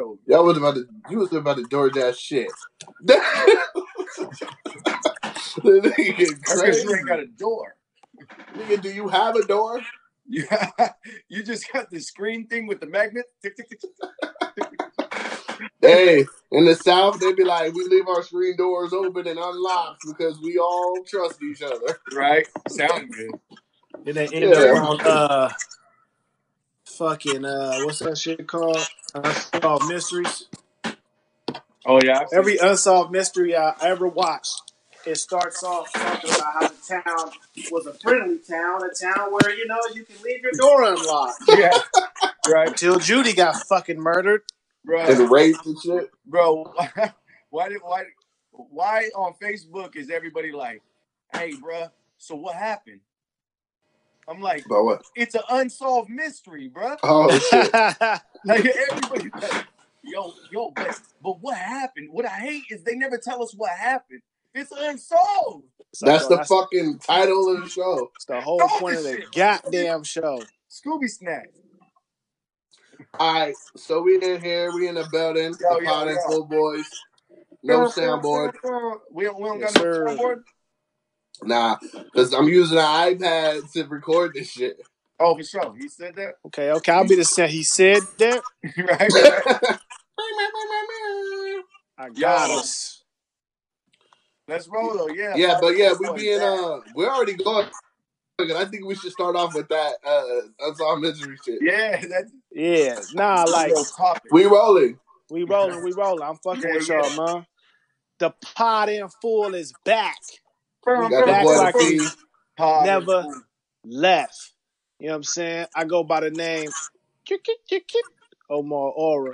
open. Y'all was about to you was about to DoorDash shit. the nigga get That's crazy. you ain't got a door. Nigga, do you have a door? Yeah, you just got the screen thing with the magnet. Tick, tick, tick, tick. Hey, in the South, they'd be like, we leave our screen doors open and unlocked because we all trust each other. Right? Sound good. Then they end Yeah. up on uh fucking uh what's that shit called? Unsolved mysteries. Oh yeah. Every unsolved mystery I ever watched, it starts off talking about how the town was a friendly town, a town where you know you can leave your door unlocked. yeah. Right, Until Judy got fucking murdered. bro. And raped and shit. bro, why did why why on Facebook is everybody like, hey, bro, so what happened? I'm like, But what? it's an unsolved mystery, bro. Oh shit. Like everybody, like, yo, yo, but but what happened? What I hate is they never tell us what happened. It's unsolved. It's like, That's bro, the fucking title of the show. It's the whole Dog point of the shit. goddamn show. Scooby Snack. Alright, so we in here, we in the building, Yo, the yo, pod and yo. full boys. No soundboard. We don't, we don't Yes, got no sir. soundboard. Nah, because I'm using an iPad to record this shit. Oh, for sure. He said that. Okay, okay, I'll be the same. He said that. right, right. I got Yo. us. Let's roll though. Yeah. yeah, but yeah, we Boy, being uh we're already going. I think we should start off with that uh that's unsolved mystery shit. Yeah, that's Yeah, nah, like. We rolling. we rolling, we rolling. I'm fucking Yeah, with yeah. y'all, man. The pot in full is back. We got the Back boy like the we P. Pod never- left. You know what I'm saying? I go by the name Omar Aura.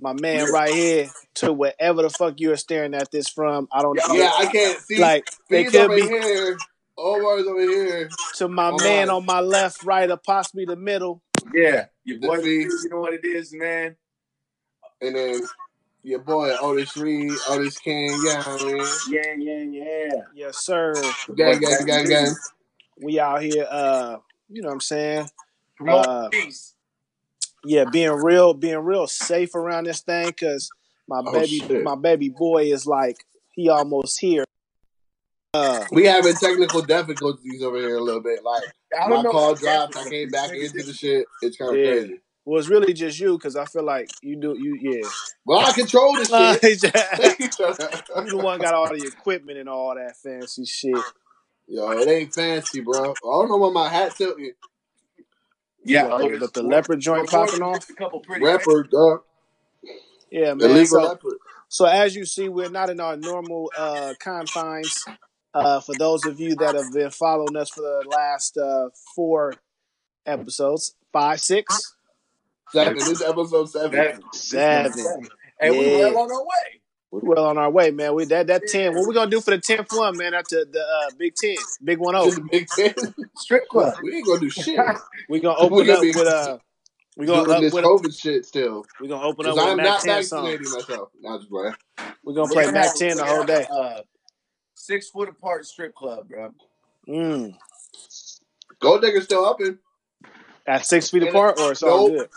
My man right here to wherever the fuck you are staring at this from. I don't know. Yeah, I can't see. Like they He's could over be here. Omar's over here. to my All man right. on my left, right, or possibly the middle. Yeah, your boy. You know what it is, man. And then your boy Otis Reed, Otis King, yeah, I mean. Yeah, yeah, yeah. Yes, sir. Gang, gang, gang, gang. We out here, uh, you know what I'm saying? Uh. Yeah, being real, being real safe around this thing, cause my Oh, baby, shit. my baby boy is like he almost here. Uh, We having technical difficulties over here a little bit. Like I my don't know. call dropped, I came back into the shit. It's kind of Yeah. crazy. Well, it's really just you, cause I feel like you do, you yeah. Well, I control this shit. you the one got all the equipment and all that fancy shit. Yo, it ain't fancy, bro. I don't know what my hat tilted. Yeah, What, Otis. the, the leopard joint Before popping off. get a couple pretty Rapper, dog. Yeah, man. Illegal So, leopard. so as you see, we're not in our normal uh, confines. Uh, for those of you that have been following us for the last uh, four episodes, five, six, Seven. This is episode seven. Seven. seven. Hey, we Yeah. well on our way. We're well on our way, man. We that that ten. What we gonna do for the tenth one, man? After the uh, Big Ten, Big One To zero. the Big Ten. Strip club. We ain't gonna do shit. We gonna We open gonna up be with uh. We gonna Doing up this with COVID shit still. we gonna open up with I'm Mac not Ten song. vaccinating myself. Not just playing. We gonna play We're Mac Ten the whole day. Uh, six foot apart strip club, bro. Mm. Gold Digger's still up in. At six feet And apart, or it's all good.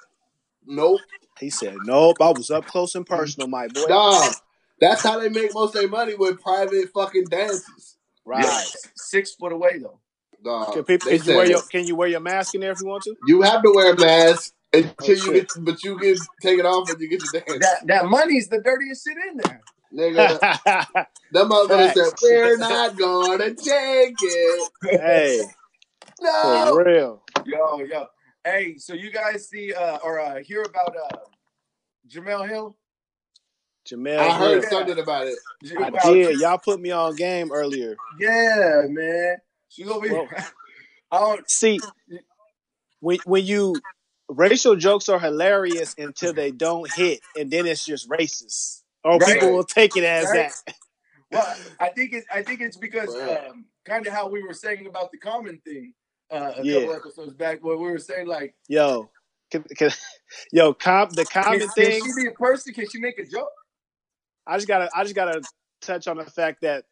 Nope. He said, "Nope, I was up close and personal, my boy." Dog. That's how they make most of their money with private fucking dances. Right. Yeah, six foot away though. Dog. Can, people, They can you wear said your Can you wear your mask in there if you want to? you have to wear a mask until Oh, you shit. get, but you can take it off when you get your dance. That that money's the dirtiest shit in there. Nigga, that motherfucker said, we're not gonna take it. hey, No. for real. Yo, yo. Hey, so you guys see uh or uh hear about uh Jemele Hill? Jemele, I heard Hill. something about it. I did. Y'all put me on game earlier. Yeah, man. She's over here. I don't See, when when you racial jokes are hilarious until they don't hit, and then it's just racist, or Right. people will take it as Right. that. well, I think it's I think it's because um, kind of how we were saying about the common thing uh, a Yeah. couple episodes back, where we were saying like, Yo, can, can, yo, com, the can, common can thing. she be a person? Can she make a joke? I just gotta I just gotta touch on the fact that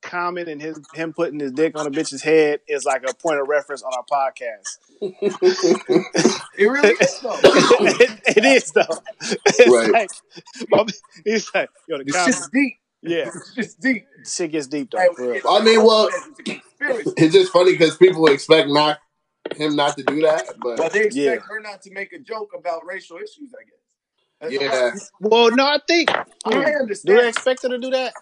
Common and his him putting his dick on a bitch's head is like a point of reference on our podcast. It really is though. it, it is though. It's Right. like he's like, yo, the This Common. shit's deep. Yeah, It's just deep. shit gets deep though. Like, For real. it's- I mean, well- it's it's just funny because people expect not him not to do that, but But they expect Yeah. her not to make a joke about racial issues, I guess. That's yeah, Well, no, I think I do they expect her to do that?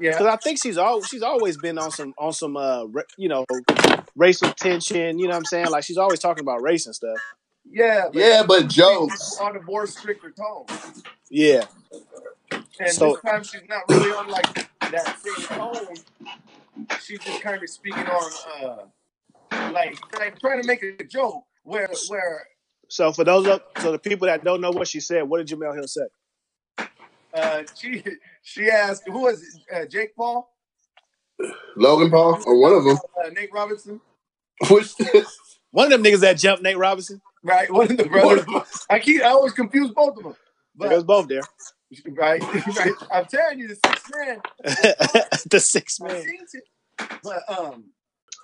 Yeah. Because I think she's always she's always been on some on some uh ra- you know racial tension. You know what I'm saying? Like she's always talking about race and stuff. Yeah. but yeah, but jokes. On a more stricter tone. Yeah, And So- this time she's not really on like that same tone. She's just kind of speaking on uh like, like trying to make a joke where where So for those of so the people that don't know what she said, what did Jemele Hill say? uh she she asked who was? Uh, Jake Paul? Logan Paul or one of them. Uh, Nate Robinson? Which One of them niggas that jumped Nate Robinson. Right, one of the brothers. I keep I always confuse both of them. They was both there. Right, right. I'm telling you, the six man. the six I've man. But um,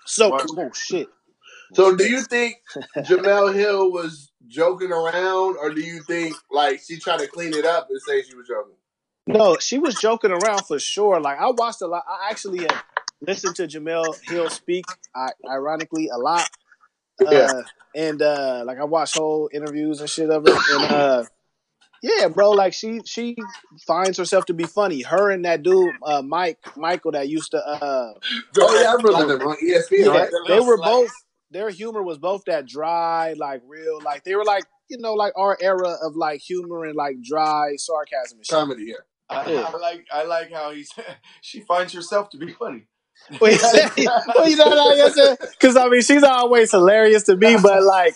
So What? oh shit. so do you think Jemele Hill was joking around, or do you think like she tried to clean it up and say she was joking? No, she was joking around for sure. Like I watched a lot. I actually have listened to Jemele Hill speak. I, ironically, a lot. Yeah. Uh, and uh, like I watched whole interviews and shit of it. And uh, yeah, bro, like she she finds herself to be funny. Her and that dude, uh, Mike Michael, that used to. Uh, Oh yeah, I remember them on ESPN. yeah, right? they were both. Their humor was both that dry, like real, like they were like you know like our era of like humor and like dry sarcasm and shit. comedy. Yeah. I, Yeah. I like I like how he's she finds herself to be funny. well, you know what I said? Because I mean, she's always hilarious to me, but like,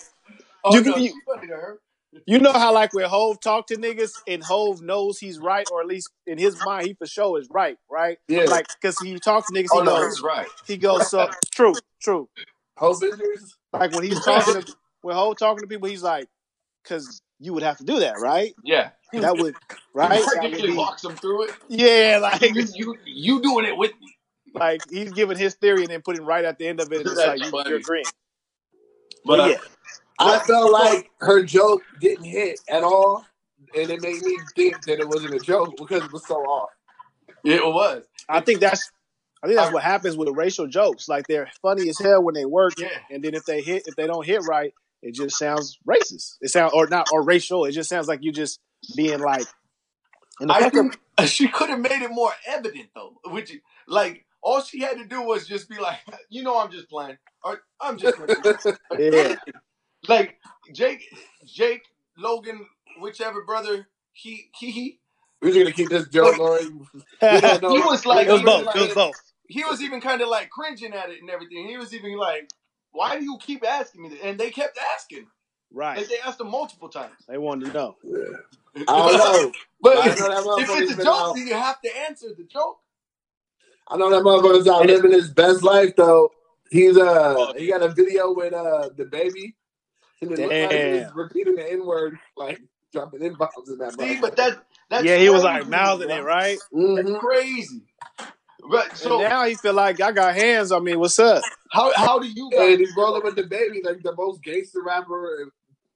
Oh You- no, you- funny to her. You know how like when Hove talk to niggas and Hove knows he's right, or at least in his mind, he for sure is right, right? Yeah. Like, because he talks to niggas, he Oh no, goes, he's right. he goes, so true, true. Injuries. Like when he's talking to when Hove talking to people, he's like, because you would have to do that, right? Yeah, That would, right? He practically walks him through it. yeah, like, You, you you doing it with me. like he's giving his theory and then putting right at the end of it, and it's like you, funny. you're agreeing. But But yeah, I felt like her joke didn't hit at all, and it made me think that it wasn't a joke because it was so off. it was. I think that's I think that's what happens with the racial jokes. Like they're funny as hell when they work, Yeah. and then if they hit if they don't hit right, it just sounds racist. It sounds or not or racial. It just sounds like you just being like. And the I fuck up, think she could have made it more evident though. Which like all she had to do was just be like, you know, I'm just playing, or I'm just Yeah. Like Jake, Jake, Logan, whichever brother. He he he. We're gonna keep this joke going. it no, He was like, was he both. like- It was both. he was even kind of like cringing at it and everything. He was even like, "Why do you keep asking me?" This? And they kept asking. Right. Like they asked him multiple times. They wanted to know. I don't know. but I if, know if it's a joke, then you have to answer the joke. I know that motherfucker's out living his best life though. He's uh he got a video with uh the baby. And it looked like he was repeating the N word, like dropping N bombs in that See, but that that's yeah, he was like mouthing it, right? Mhm. That's crazy. But so and now he feel like I got hands on me. What's up? how how do you And guys? he's rolling with the baby, like the most gangster rapper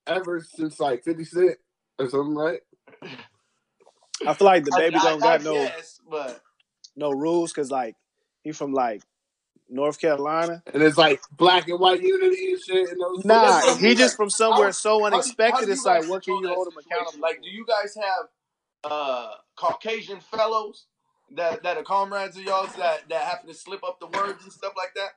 ever since like 50 Cent or something, right? I feel like the baby I- don't I got no guess, but no rules because like he from like North Carolina. And it's like black and white unity and shit. And those Nah, that's he just like, from somewhere how- so how how unexpected. It's like, what can you hold him accountable? Like, do you guys have uh Caucasian fellows that that are comrades of y'all's that that happen to slip up the words and stuff like that?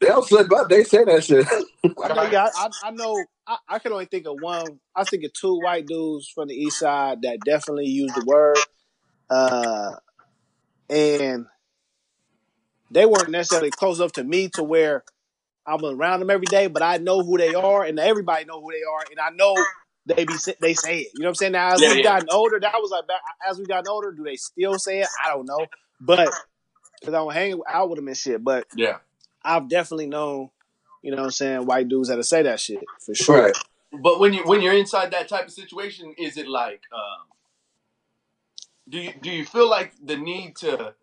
They'll slip up. They say that shit. I know, yeah, I, I, I know. I, I can only think of one. I think of two white dudes from the east side that definitely use the word, uh, and they weren't necessarily close enough to me to where I'm around them every day. But I know who they are, and everybody know who they are, and I know they be they say it. You know what I'm saying? Now as Yeah, we've yeah. gotten older, that was like back, as we've gotten older, do they still say it? I don't know, but because I don't hang out with them and shit. But Yeah. I've definitely known, you know what I'm saying, white dudes that say that shit for sure. Right. But when you when you're inside that type of situation, is it like um, do you do you feel like the need to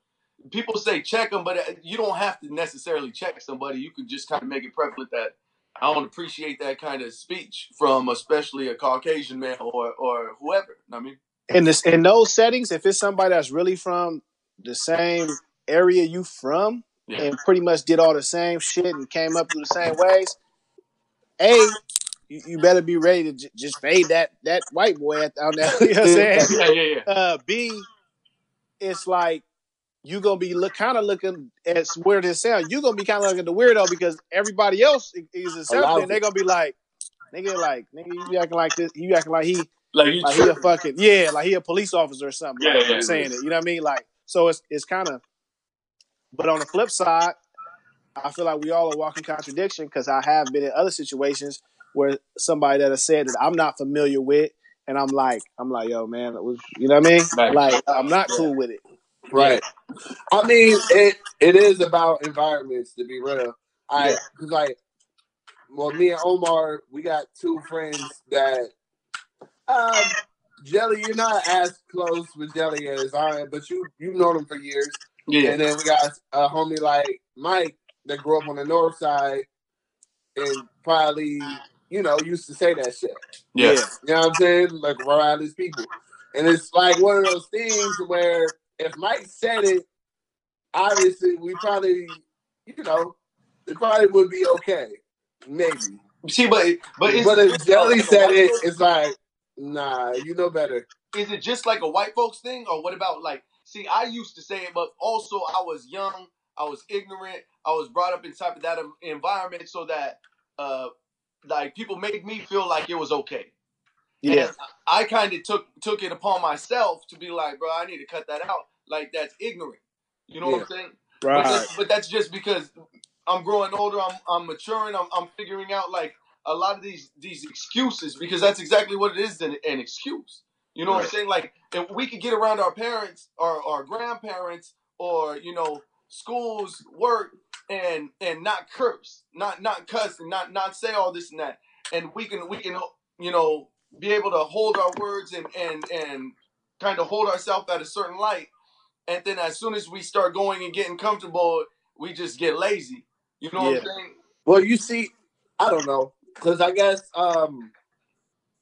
people say check them, but uh, you don't have to necessarily check somebody. You could just kind of make it prevalent that I don't appreciate that kind of speech from especially a Caucasian man or or whoever. I mean, in this in those settings, if it's somebody that's really from the same area you from yeah, and pretty much did all the same shit and came up through the same ways, a you, you better be ready to j- just fade that that white boy out out there. You know what I'm saying? yeah, yeah, yeah. Uh, B, it's like you gonna be look kind of looking at weird as it sounds. You gonna be kind of looking at the weirdo because everybody else is accepting. Allows They it. gonna be like, nigga, like nigga, you acting like this. You acting like he Like like he a fucking yeah, like he a police officer or something. Yeah, Like yeah, I'm saying it. You know what I mean? Like so it's it's kind of. But on the flip side, I feel like we all are walking contradiction because I have been in other situations where somebody that has said that I'm not familiar with, and I'm like, I'm like, yo, man, was, you know what I mean? Right. Like, I'm not Yeah. cool with it. Right. I mean, it it is about environments to be real. I Yeah. cause like, well, me and Omar, we got two friends that, um, Jelly, you're not as close with Jelly as I am, but you you've known him for years. Yeah, And then we got a homie like Mike that grew up on the north side and probably, you know, used to say that shit. yeah, You know what I'm saying? Like around his people. And it's like one of those things where if Mike said it, obviously we probably, you know, it probably would be okay. Maybe. See, but but But if Jelly like said it, it's like, nah, you know better. is it just like a white folks thing, or what about like? See, I used to say it, but also I was young, I was ignorant, I was brought up in type of that environment, so that uh, like people made me feel like it was okay. Yeah. And I kind of took took it upon myself to be like, bro, I need to cut that out. Like that's ignorant. You know what I'm saying? But, Right. that's, but that's just because I'm growing older. I'm I'm maturing. I'm I'm figuring out like a lot of these these excuses because that's exactly what it is an, an excuse. You know what I'm saying? Like if we could get around our parents or our grandparents or you know schools, work, and and not curse, not not cuss, and not not say all this and that, and we can we can you know be able to hold our words and and and kind of hold ourselves at a certain light and then as soon as we start going and getting comfortable, we just get lazy. You know what I'm saying? Well, you see, I don't know, because I guess um,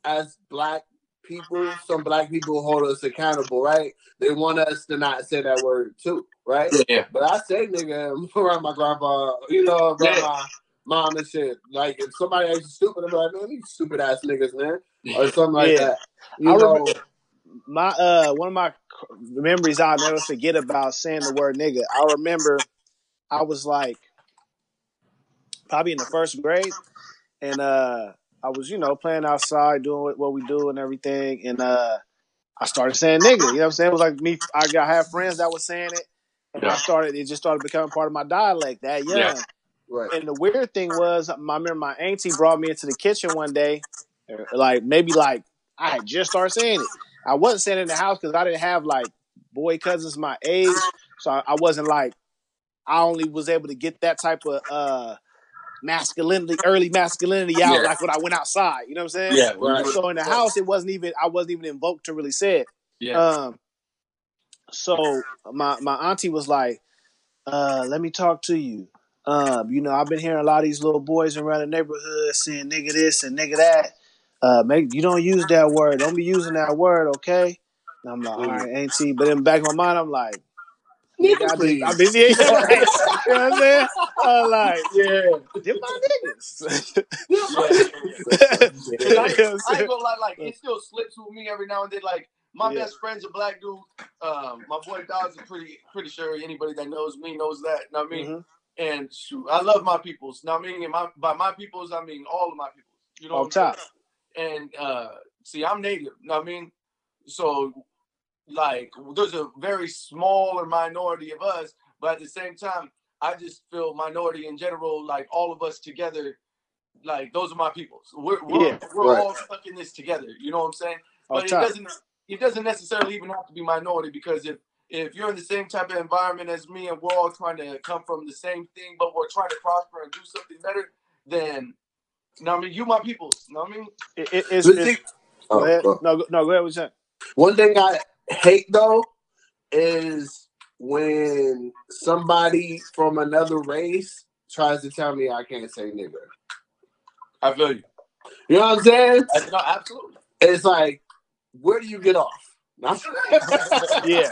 as black people, some black people hold us accountable, right? They want us to not say that word too, right? Yeah. But I say nigga around my grandpa, you know, around Yeah. my mom and shit. Like if somebody acts stupid, I'm like, man, these stupid ass niggas, man, or something like Yeah. that. You I know, remember- my uh one of my memories I'll never forget about saying the word nigga. I remember I was like probably in the first grade and uh I was, you know, playing outside doing what, what we do and everything and uh I started saying nigga, you know what I'm saying? It was like me I got I have friends that was saying it and I started it just started becoming part of my dialect that young. Yeah. right? And the weird thing was, I remember my auntie brought me into the kitchen one day, like maybe like I had just started saying it. I wasn't saying in the house because I didn't have like boy cousins my age, so I, I wasn't like I only was able to get that type of uh masculinity, early masculinity out Yeah. like when I went outside. You know what I'm saying? Yeah. Right. So in the house, it wasn't even I wasn't even invoked to really say it. Yeah. Um, so my my auntie was like, uh, "Let me talk to you. Um, you know, I've been hearing a lot of these little boys around the neighborhood saying nigga this and nigga that. Uh, make you don't use that word. Don't be using that word, okay?" And I'm like, "All right, auntie." But in the back of my mind, I'm like, Nigga, I please. I've been yeah, yeah, you know what I'm saying? I'm like, yeah. them my niggas. Cause I, You know what I'm I ain't gonna lie, like it still slips with me every now and then. Like my Yeah. best friend's a black dude. Um, my boy Dodge is pretty pretty sure anybody that knows me knows that. Know what I mean? Mhm. And shoot, I love my peoples. Know what I mean? And my by my peoples, I mean all of my peoples. You know On what I'm top. And uh, see, I'm native. Know what I mean? So like there's a very smaller minority of us, but at the same time, I just feel minority in general, like all of us together, like those are my peoples. We're we're, Yeah, we're right. all stuck in this together. You know what I'm saying? But it doesn't it doesn't necessarily even have to be minority because if if you're in the same type of environment as me and we're all trying to come from the same thing, but we're trying to prosper and do something better, then you know what I mean, you my people. You know what I mean? It, it, it's, But it's, see- go Oh, ahead. oh. No, no, go ahead. What you saying? One thing I hate though is when somebody from another race tries to tell me I can't say nigger. I feel you. You know what I'm saying? No, absolutely. It's like, where do you get off? Yeah.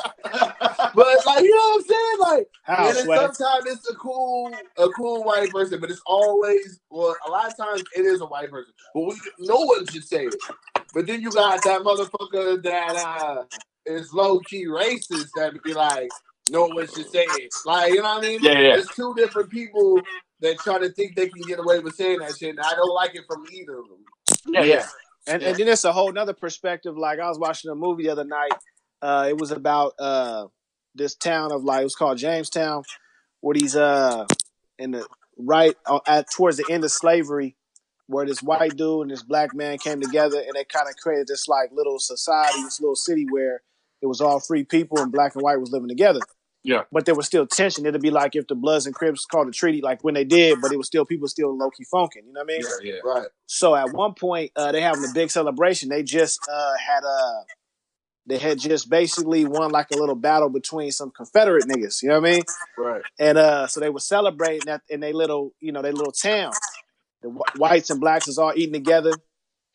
but like, you know what I'm saying? Like, and sometimes it's a cool, a cool white person, but it's always well. A lot of times it is a white person, but we, no one should say it. But then you got that motherfucker that uh, is low key racist that be like, no one should say it. Like, you know what I mean? Yeah, yeah. There's two different people that try to think they can get away with saying that shit, and I don't like it from either of them. Yeah, yeah. And, Yeah. and then it's a whole nother perspective. Like I was watching a movie the other night. Uh, it was about uh, this town of like it was called Jamestown, where these uh in the right uh, at towards the end of slavery, where this white dude and this black man came together and they kind of created this like little society, this little city where it was all free people and black and white was living together. Yeah. But there was still tension. It'd be like if the Bloods and Crips called a treaty, like when they did, but it was still people still low key funking. You know what I mean? Yeah, yeah. Right. So at one point, uh, they having a big celebration. They just uh, had a, they had just basically won like a little battle between some Confederate niggas. You know what I mean? Right. And uh, so they were celebrating that in their little, you know, their little town. The wh- whites and blacks is all eating together.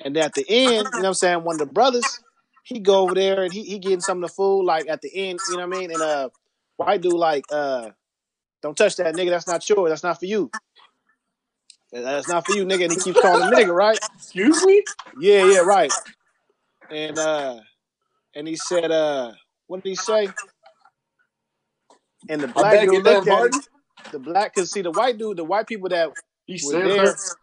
And at the end, you know what I'm saying, one of the brothers, he go over there and he, he getting some of the food, like at the end, you know what I mean? And uh white dude like, uh, don't touch that nigga, that's not yours, that's not for you. That's not for you, nigga. And he keeps calling him nigga, right? Excuse me. Yeah, yeah, right. And uh and he said, uh, what did he say? And the black dude looked at him, the black cause see the white dude, the white people that He were there that.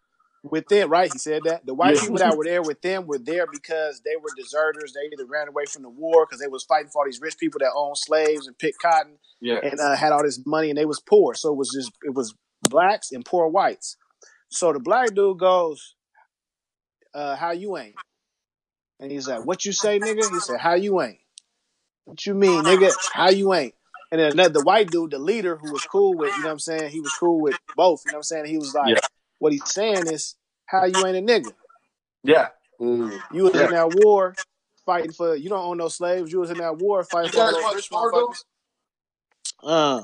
With them, right? He said that. The white Yeah. people that were there with them were there because they were deserters. They either ran away from the war because they was fighting for all these rich people that owned slaves and picked cotton Yeah. and uh, had all this money and they was poor. So it was just it was blacks and poor whites. So the black dude goes, uh, how you ain't? And he's like, What you say, nigga? He said, How you ain't? What you mean, nigga? How you ain't? And then the white dude, the leader who was cool with, you know what I'm saying? He was cool with both, you know what I'm saying? He was like, Yeah. What he's saying is, How you ain't a nigga? Yeah. Mm. You was Yeah. in that war fighting for you don't own no slaves. You was in that war fighting You for all guys those watch rich Fargo? Uh,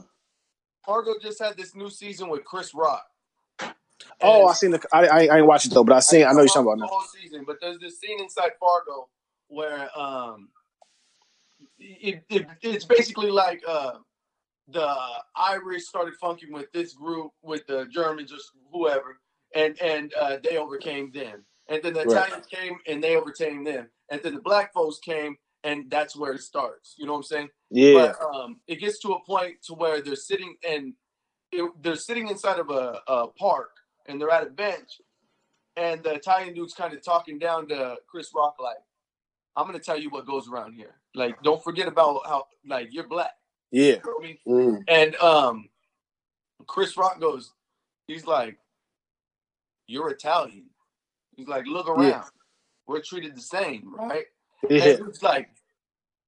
Fargo just had this new season with Chris Rock. oh, And I seen the. I, I, I ain't watched it though, but I seen. I know you're talking about the whole season, but there's this scene inside Fargo where um, it, it it's basically like uh, the Irish started funking with this group with the Germans or whoever, and and uh, they overcame them, and then the Right. Italians came and they overcame them, and then the black folks came, and that's where it starts. You know what I'm saying? Yeah, But um, it gets to a point to where they're sitting and it, they're sitting inside of a, a park and they're at a bench, and the Italian dude's kind of talking down to Chris Rock like, "I'm gonna tell you what goes around here. Like, don't forget about how like you're black." yeah, You know I mean? Mm. And um, Chris Rock goes, he's like, "You're Italian." He's like, "Look around. Yeah. We're treated the same, right?" yeah, And dude's like,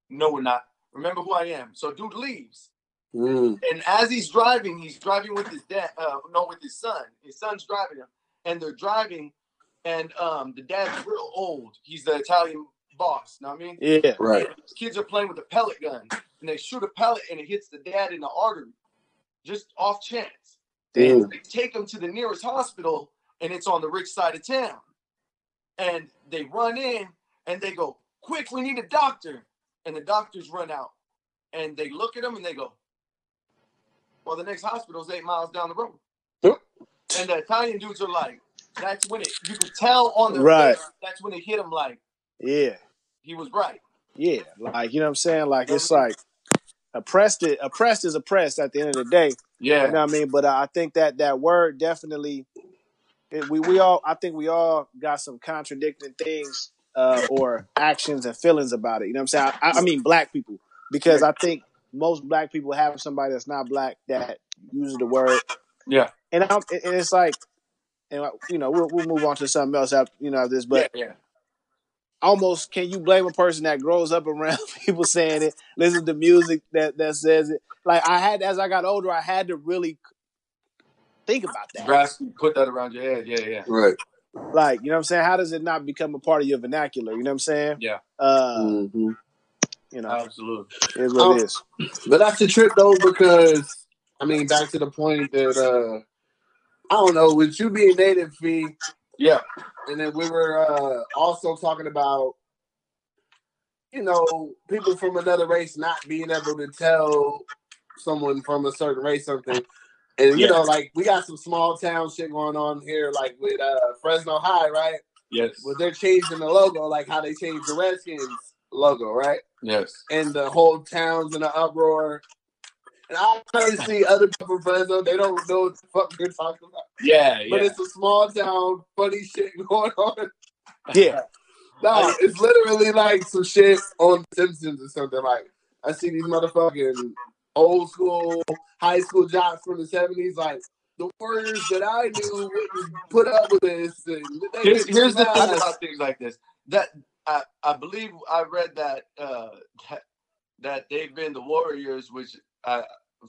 "No, we're not. Remember who I am." So dude leaves. Mm. And as he's driving, he's driving with his dad, uh, no, with his son. His son's driving him, and they're driving, and um, the dad's real old. He's the Italian boss. You Know what I mean? yeah. Right. His kids are playing with a pellet gun, and they shoot a pellet, and it hits the dad in the artery, just off chance. Damn. They take him to the nearest hospital, and it's on the rich side of town. And they run in, and they go, "Quick, we need a doctor!" And the doctors run out, and they look at them and they go, "Well, the next hospital's eight miles down the road." Yep. And the Italian dudes are like, "That's when it." You could tell on the Right. face. That's when it hit him. Like Yeah, he was right. yeah. Like you know what I'm saying? Like it's like oppressed. It oppressed is oppressed at the end of the day. Yeah. You know what I mean? But uh, I think that that word definitely, it, we we all, I think we all got some contradicting things uh, or actions and feelings about it. You know what I'm saying? I, I mean, black people, because I think most black people have somebody that's not black that uses the word, Yeah. and I'm, and it's like, and uh, you know, we'll we'll move on to something else after you know this, but yeah. almost can you blame a person that grows up around people saying it, listen to music that that says it? Like I had as I got older, I had to really think about that. Grasp, put that around your head. Yeah, yeah. Right. Like, you know what I'm saying? How does it not become a part of your vernacular? You know what I'm saying? Yeah. Uh hmm you know, Absolutely. it is what Um, it is. But that's the trip though, because I mean, back to the point that uh I don't know, with you being native fee, Yeah. and then we were uh also talking about you know people from another race not being able to tell someone from a certain race something. And you Yeah. know, like we got some small town shit going on here, like with uh Fresno High, right? Yes. Well, they're changing the logo, like how they changed the Redskins logo, right? Yes. and the whole town's in an uproar. And I kind of see other people from Fresno, they don't know what the fuck they're talking about. Yeah. But Yeah. it's a small town, funny shit going on. Yeah, No, it's literally like some shit on Simpsons or something. Like I see these motherfucking old school, high school jocks from the seventies, like the Warriors that I knew wouldn't put up with this. Here's, here's the thing about things like this. That I, I believe I read that uh that, that they've been the Warriors, which I,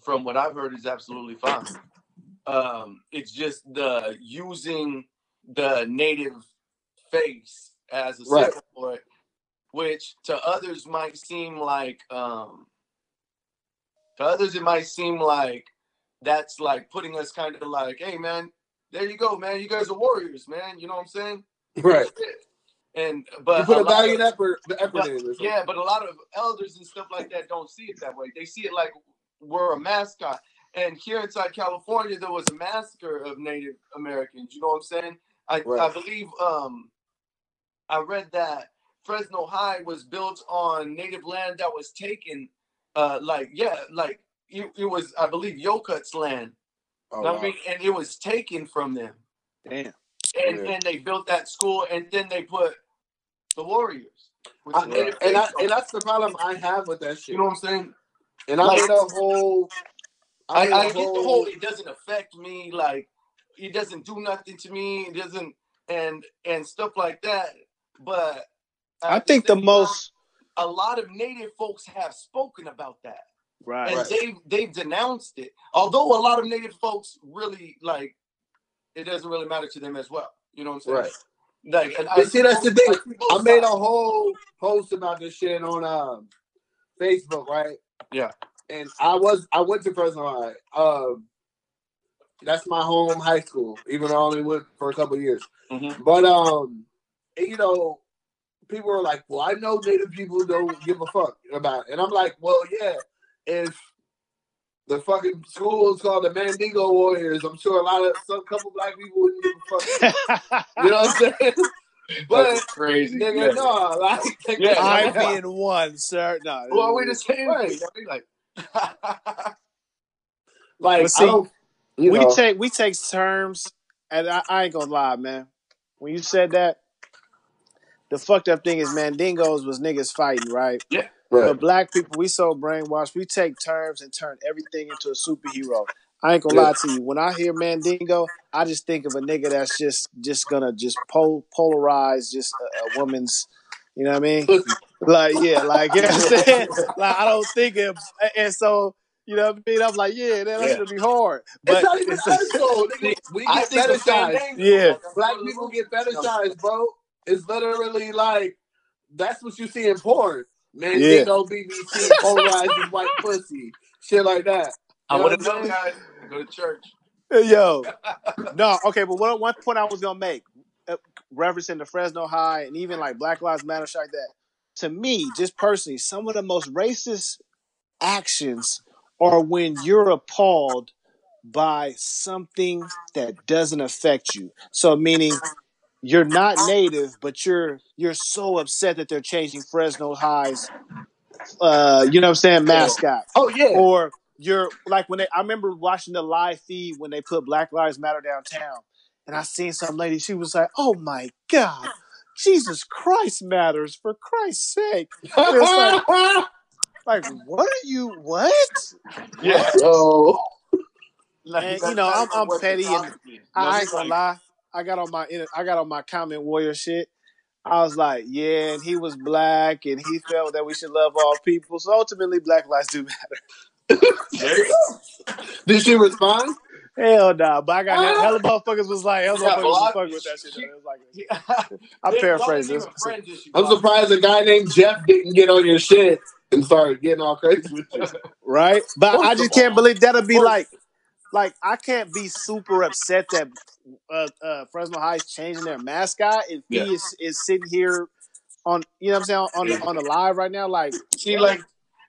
from what I've heard is absolutely fine. Um, it's just the using the native face as a Right. symbol which to others might seem like um to others it might seem like that's like putting us kind of like, hey man, there you go, man. You guys are warriors, man. You know what I'm saying? right. And but You put a a valiant of- effort, the effort but- in. yeah, but a lot of elders and stuff like that don't see it that way. They see it like we're a mascot. And here inside California, there was a massacre of Native Americans. You know what I'm saying? I, I believe um, I read that Fresno High was built on native land that was taken. Uh, like yeah, like it, it was I believe Yokut's land. Oh, You know what wow. I mean, and it was taken from them. damn. And Yeah. and they built that school, and then they put the Warriors. with the I- native and, I, and that's the problem I have with that shit. you know what I'm saying? And I Like- made a whole. I, made I a get the whole it doesn't affect me, like it doesn't do nothing to me, it doesn't and and stuff like that. But I think the same most time, a lot of native folks have spoken about that. right. And Right. they've they've denounced it. Although a lot of native folks really like it doesn't really matter to them as well. You know what I'm saying? Right. Like and But see, that's the thing. I made a whole post about this shit on um, Facebook, right? Yeah. And I was I went to Fresno High. Um, that's my home high school, even though I only went for a couple of years. Mhm. But um, you know, people are like, "Well, I know Native people don't give a fuck about," it. and I'm like, "Well, yeah, if." The fucking school is called the Mandingo Warriors. I'm sure a lot of some couple black people wouldn't give a fuck. You know what I'm saying? But That's crazy. Nigga, yeah. no, like, Yeah, I yeah. being one, sir. No. Well, we the same? Right. thing? I mean, like like, see, I don't, you we know, take we take terms, and I, I ain't gonna lie, man. When you said that, the fucked up thing is Mandingos was niggas fighting, right? Yeah. right. But black people, we so brainwashed. We take terms and turn everything into a superhero. I ain't gonna Yeah. lie to you. When I hear Mandingo, I just think of a nigga that's just just gonna just pol- polarize just a, a woman's. You know what I mean? Like yeah, like you know what I'm saying. Like I don't think it, and so you know what I mean. I'm like yeah, that, that's Yeah. gonna be hard. It's But not even it's- us, though. We get think the fetishized. Yeah. Black people get fetishized, bro. It's literally like that's what you see in porn. Man, Yeah. they don't be me seeing polarized as white pussy, shit like that. I You know would have what guys. Go to church. Yo, no, okay, but what, one point I was gonna make, uh, referencing the Fresno High and even like Black Lives Matter, shit like that. To me, just personally, some of the most racist actions are when you're appalled by something that doesn't affect you. So, meaning you're not native, but you're you're so upset that they're changing Fresno High's, uh, you know what I'm saying, mascot Oh yeah, or you're like when they I remember watching the live feed when they put Black Lives Matter downtown and I seen some lady, she was like, Oh my God, Jesus Christ matters for Christ's sake. it's Like, what are you what? Yeah. Yo, Like, And, you know, I'm- I'm petty and. I, No, ain't gonna lie. I got on my I got on my comment warrior shit. I was like, yeah, and he was black and he felt that we should love all people. So ultimately black lives do matter. There you go. did she respond? Hell nah. But I got hell, hella motherfuckers was like, hell Yeah, motherfuckers well, was I- fucking with that shit. though. It was like Yeah. I They- paraphrase y'all this. ain't even friends, is she? I'm surprised a guy named Jeff didn't get on your shit and start getting all crazy with you. right? But First I just can't believe that'll be first- like, like I can't be super upset that uh, uh, Fresno High's changing their mascot if Yeah. he is, is sitting here on, you know what I'm saying, on the, on the live right now. Like, See, like,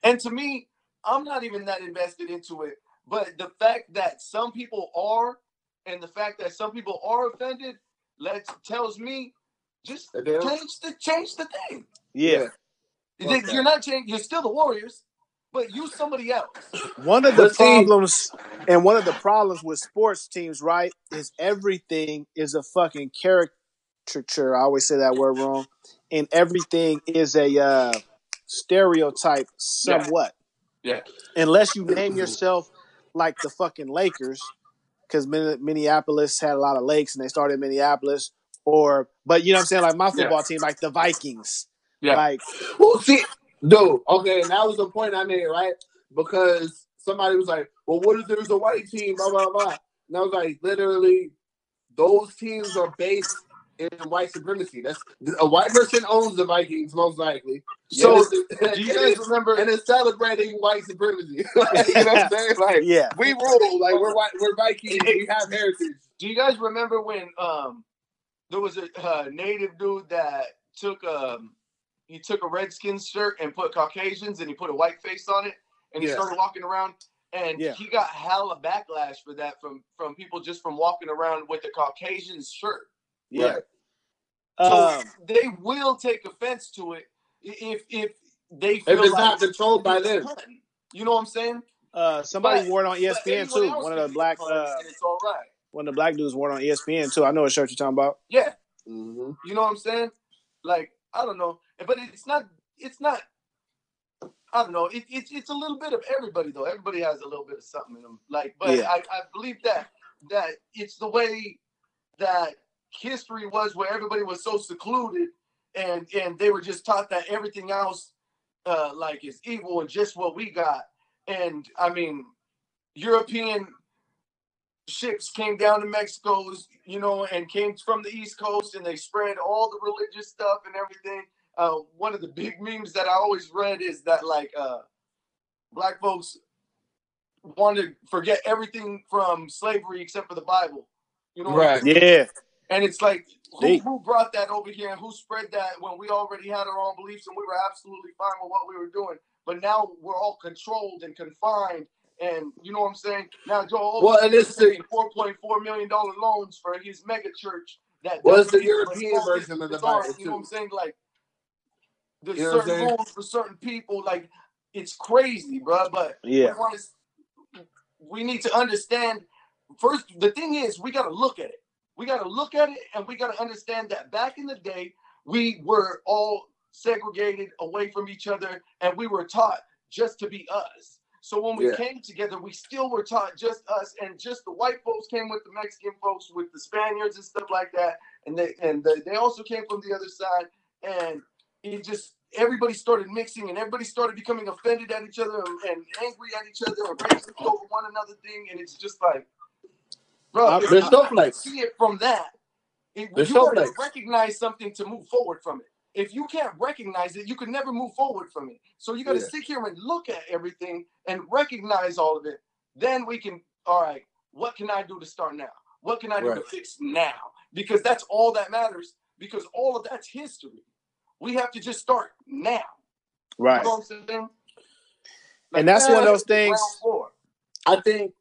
and to me, I'm not even that invested into it. But the fact that some people are, and the fact that some people are offended, let tells me just That they don't- change the change the thing. yeah, They- Okay. You're not changing. You're still the Warriors, but use somebody else. one of the But see- problems and one of the problems with sports teams, right, is everything is a fucking caricature. I always say that word wrong, and everything is a uh, stereotype, somewhat. Yeah. Unless you name yourself like the fucking Lakers, because Minneapolis had a lot of lakes and they started in Minneapolis, or but you know what I'm saying, like my Yeah. football team, like the Vikings, Yeah. like Well, see, dude, okay, and that was the point I made, right? Because somebody was like, well, what if there's a white team, blah, blah, blah. And I was like, literally, those teams are based in white supremacy. That's a white person owns the Vikings, most likely. So, Do you guys remember? and it's celebrating white supremacy. Like, you know what I'm saying? Like, yeah, we rule. Like, we're white, we're Vikings. We have heritage. Do you guys remember when um there was a uh, native dude that took um he took a Redskins shirt and put Caucasians and he put a white face on it and he Yeah. started walking around and Yeah. he got hella backlash for that from from people just from walking around with a Caucasian shirt. yeah. Right. So Um, they will take offense to it i- if if they If it's like not controlled by them. You know what I'm saying? uh, somebody But- wore it on ESPN too. One of the be black, uh, it's all right. one of the black dudes wore it on ESPN too. I know what shirt you're talking about. Yeah. Mhm. You know what I'm saying? Like I don't know, but it's not. It's not. I don't know. It, it's it's a little bit of everybody though. Everybody has a little bit of something in them. Like, but Yeah. I, I believe that that it's the way that history was, where everybody was so secluded, and and they were just taught that everything else, uh, like is evil and just what we got. And I mean, European ships came down to Mexico's, you know, and came from the East Coast, and they spread all the religious stuff and everything. Uh, one of the big memes that I always read is that like uh, black folks want to forget everything from slavery except for the Bible. You know, what I'm Right. Yeah, And it's like, who, who brought that over here and who spread that when we already had our own beliefs and we were absolutely fine with what we were doing? But now we're all controlled and confined. And you know what I'm saying? Now Joel Well, and it's the- taking $4.4 million loans for his mega church. That Well, it's the European version of the his art, Bible, You know what. I'm saying? Like, there's You know certain saying? rules for certain people. Like, it's crazy, bro. But yeah, we, want to, we need to understand first the thing is we got to look at it we got to look at it and we got to understand that back in the day we were all segregated away from each other and we were taught just to be us so when we Yeah. came together we still were taught just us and just the white folks came with the mexican folks with the spaniards and stuff like that. And they and the, they also came from the other side. And it just everybody started mixing and everybody started becoming offended at each other and, and angry at each other and racist over one another thing. And it's just like bro There's you snowflakes. see it from that. It, There's you gotta recognize something to move forward from it if you can't recognize it you can never move forward from it so you got to Yeah. sit here and look at everything and recognize all of it then we can all right what can i do to start now what can i do to fix now because that's all that matters because all of that's history we have to just start now right. you know what I'm saying? And that's one of those things- I think.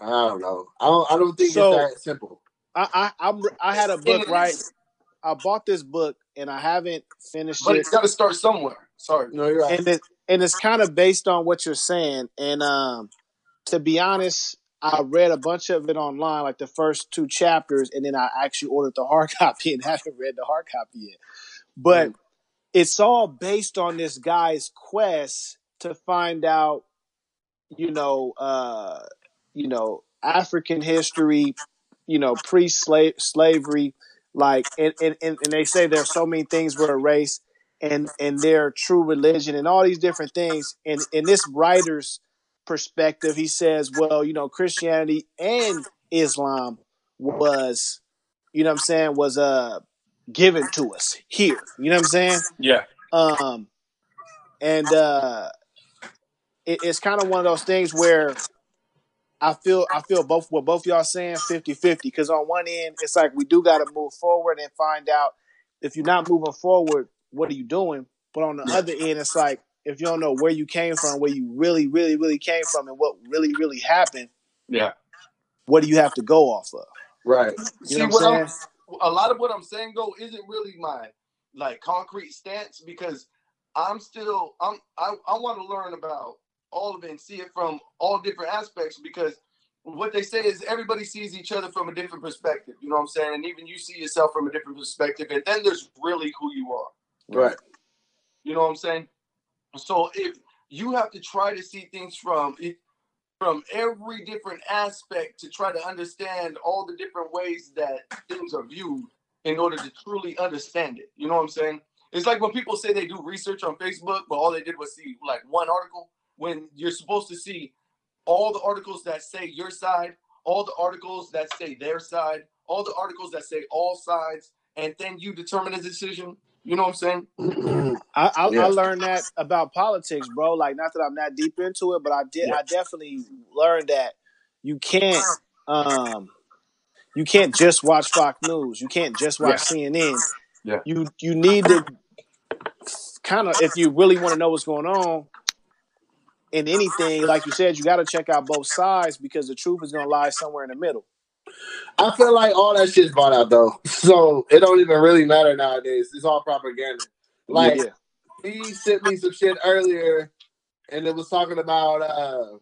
I don't know. I don't. I don't think So- it's that simple. I, I I'm I had a book right. I bought this book and I haven't finished it. But it. it's got to start somewhere. Sorry. No, you're right. and it and it's kind of based on what you're saying. And um, to be honest, I read a bunch of it online, like the first two chapters, and then I actually ordered the hard copy and haven't read the hard copy yet. But Mm. it's all based on this guy's quest to find out, you know, uh, you know, African history, you know, pre-slave slavery, like, and, and, and they say there's so many things were erased and and their true religion and all these different things. And in this writer's perspective, he says, well, you know, Christianity and Islam was, you know what I'm saying, was uh given to us here. You know what I'm saying? Yeah. Um and uh, it, it's kind of one of those things where I feel I feel both what both y'all saying 50-50 because on one end it's like we do got to move forward and find out if you're not moving forward, what are you doing? But on the other end, it's like if you don't know where you came from, where you really, really, really came from, and what really, really happened, Yeah. what do you have to go off of? Right. You See know what what I'm I'm saying? a lot of what I'm saying though isn't really my like concrete stance because I'm still I'm I, I want to learn about all of it and see it from all different aspects because what they say is everybody sees each other from a different perspective. You know what I'm saying? And even you see yourself from a different perspective, and then there's really who you are. Right. You know what I'm saying? So if you have to try to see things from from every different aspect to try to understand all the different ways that things are viewed in order to truly understand it. You know what I'm saying? It's like when people say they do research on Facebook, but all they did was see like one article when you're supposed to see all the articles that say your side, all the articles that say their side, all the articles that say all sides, and then you determine a decision. You know what I'm saying? I, I, Yeah. I learned that about politics, bro. Like, not that I'm that deep into it, but I did. Yeah. I definitely learned that you can't, um, you can't just watch Fox News. You can't just watch CNN. Yeah. You you need to kind of, if you really want to know what's going on in anything, like you said, you got to check out both sides because the truth is going to lie somewhere in the middle. I feel like all that shit's bought out though, so it don't even really matter nowadays. It's all propaganda. Like yeah, he sent me some shit earlier, and it was talking about uh,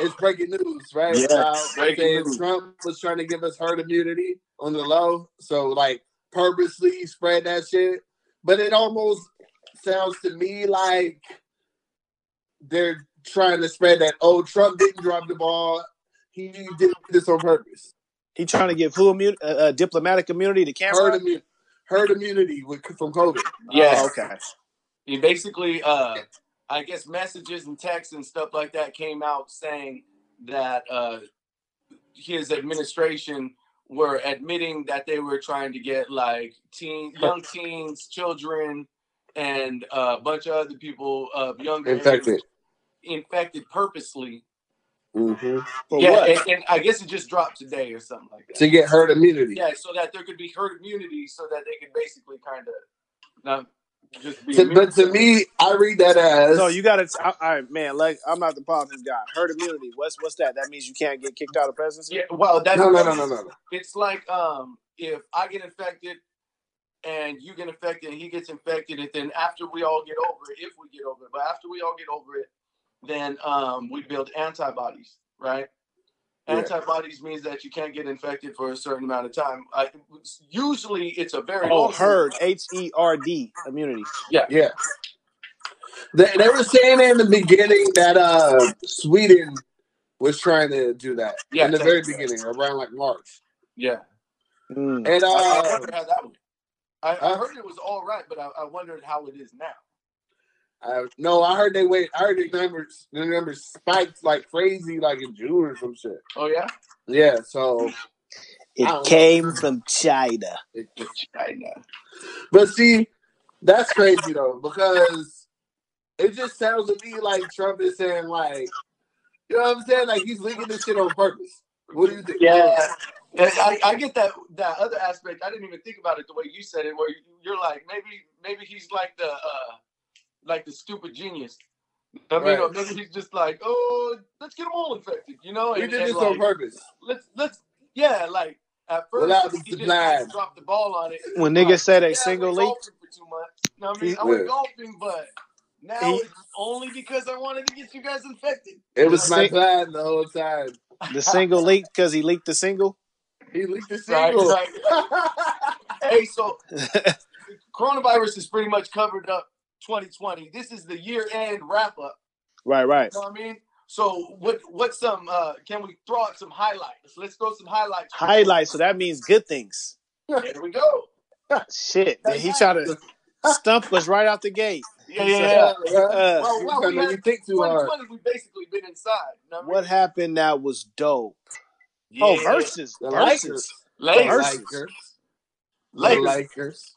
it's breaking news, right? Yeah, About breaking news. Trump was trying to give us herd immunity on the low, so like purposely spread that shit. But it almost sounds to me like they're trying to spread that. Oh, Trump didn't drop the ball. He did this on purpose. he trying to give who immunity, uh, uh, diplomatic immunity to Herd, immu- herd immunity with, from COVID. Yeah. Oh, okay. He basically, uh, I guess, messages and texts and stuff like that came out saying that uh, his administration were admitting that they were trying to get like teen, young teens, children, and uh, a bunch of other people of younger age Infected. Infected purposely. hmm For yeah, what? And, and I guess it just dropped today or something like that. To get herd immunity. Yeah, so that there could be herd immunity, so that they could basically kind of not just be. To- but to me, I read that as So you got to. All right, man. Like I'm not the politics guy. Herd immunity. What's what's that? That means you can't get kicked out of presidency. Yeah, well, that's no, no, no, no, no, no. It's like um, if I get infected and you get infected and he gets infected, and then after we all get over it, if we get over it, but after we all get over it, then um, we build antibodies, right? Yeah. Antibodies means that you can't get infected for a certain amount of time. I, usually, it's a very Oh, herd. H E R D immunity. Yeah. They, they were saying in the beginning that uh Sweden was trying to do that Yeah, in the very technically. beginning, around like March. Yeah, Mm. And I, I uh, wonder that went. I, I heard it was all right, but I, I wondered how it is now. I, no, I heard they wait. I heard the numbers, the numbers spiked like crazy, like in June or some shit. Oh yeah, Yeah, so I don't It know. came from China. it, China. But see, that's crazy though, because it just sounds to me like Trump is saying like, you know what I'm saying? Like he's leaking this shit on purpose. What do you think? Yeah, I, I get that that other aspect. I didn't even think about it the way you said it, where you, you're like maybe maybe he's like the uh like the stupid genius. I mean, Right. maybe he's just like, oh, let's get them all infected, you know? He And, did this like, on purpose. let's let's yeah, like at first Without the he just plan. dropped the ball on it. When Like, niggas said a yeah, single leak for two months. You know I mean, He- I went Yeah. golfing, but now He- it's only because I wanted to get you guys infected. It was my plan the whole time. the single leak because he leaked the single. He leaked the Right, single. right. Hey, so coronavirus is pretty much covered up 2020. This is the year end wrap up. right, right. You know what I mean? So what what's some uh can we throw out some highlights? Let's throw some highlights. Highlights, So that means good things. Here we go. Shit. He tried to stump us right out the gate. Yeah, yeah, yeah. yeah. Uh, Well, well, trying we had think too hard. we basically been inside. You know what, what happened that was dope? I Oh, mean? Yeah. versus. The Lakers. Lakers. The Lakers. Lakers. Lakers. Lakers.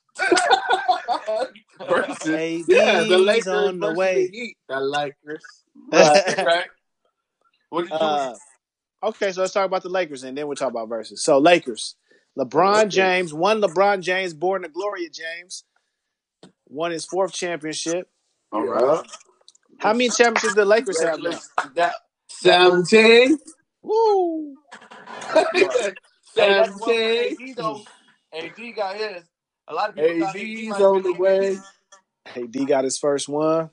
Versus AD's yeah, the Lakers on the way. the Heat. The Lakers. Right, right. What did you Uh, okay, so let's talk about the Lakers and then we'll talk about verses. So Lakers, LeBron Lakers. James, one LeBron James, born to Gloria James, won his fourth championship. All right. How many championships did the Lakers have now? That, Seventeen. Woo! hey, that's one for Seventeen. AD though. AD got his. A lot of people AD AD's might on the way. Hey, D got his first one.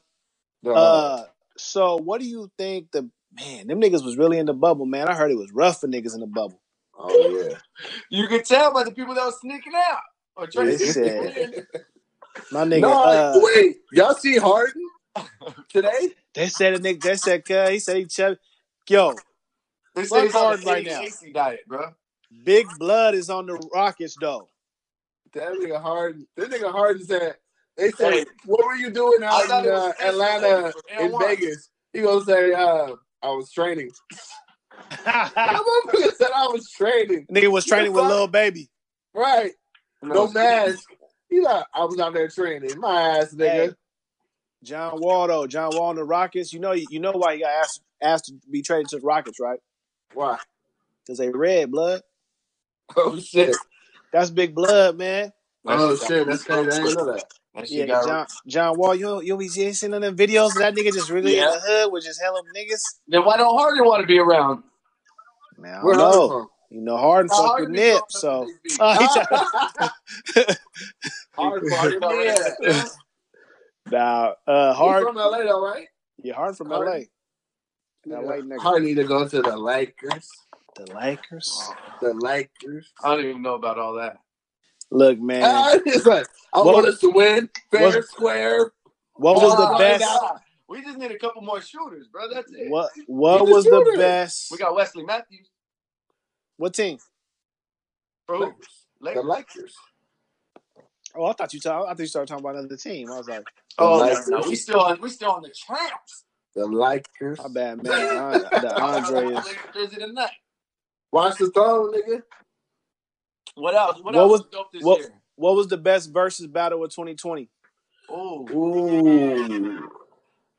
Uh, Uh, so what do you think? The man, them niggas was really in the bubble, man. I heard it was rough for niggas in the bubble. oh yeah. You could tell by the people that was sneaking out or trying They to get said- in. My nigga, no, uh, wait. Y'all see Harden today? they said a nigga. They said, cuz he said he chub. Yo, They Fuck say he's on Harden the right right now. Diet, bro. Big Blood is on the Rockets though. That nigga Harden. That nigga Harden said. They said, Hey. "What were you doing out in uh, Atlanta in Vegas?" He gonna say, uh, "I was training." That motherfucker said, "I was training." nigga was training with fuck? Lil Baby. Right? No mask. He like, I was out there training. My ass, nigga. Hey. John Wall though. John Wall on the Rockets. You know, you know why he got asked asked to be traded to the Rockets, right? Why? Because they red blood. Oh shit! That's big blood, man. Oh shit! That's crazy. I didn't know that. That Yeah, got John, John Wall, you you be you ain't seen none of them videos of that nigga just really Yeah. in the hood with just hella niggas. Then why don't Harden want to be around? Man, I Where don't know. from? You know, Harden Nah, fuck with Nip, so with these oh, he. Harden Harden from already yeah. understand? nah, uh, Harden, from LA, though, right? yeah, Harden from Harden. LA. LA nigga. Harden need to go to the Lakers. The Lakers. The Lakers. I don't even know about all that. Look, man, it's like, I What- want us to win fair, what- square. what was Oh, the best? God. We just need a couple more shooters, bro. That's it. What what He's a was the best? We got Wesley Matthews. What team? For who? Lakers. The Lakers. Lakers. Oh, I thought you talk, I thought you started talking about another team. I was like, Oh The no, Lakers. no, we still on. We still on the tramps. The Lakers. my bad, man. The Andre is. Jersey tonight. Watch the throne, nigga. What else? What, What else was- was dope this what- year? What was the best versus battle of 2020? Ooh, Ooh.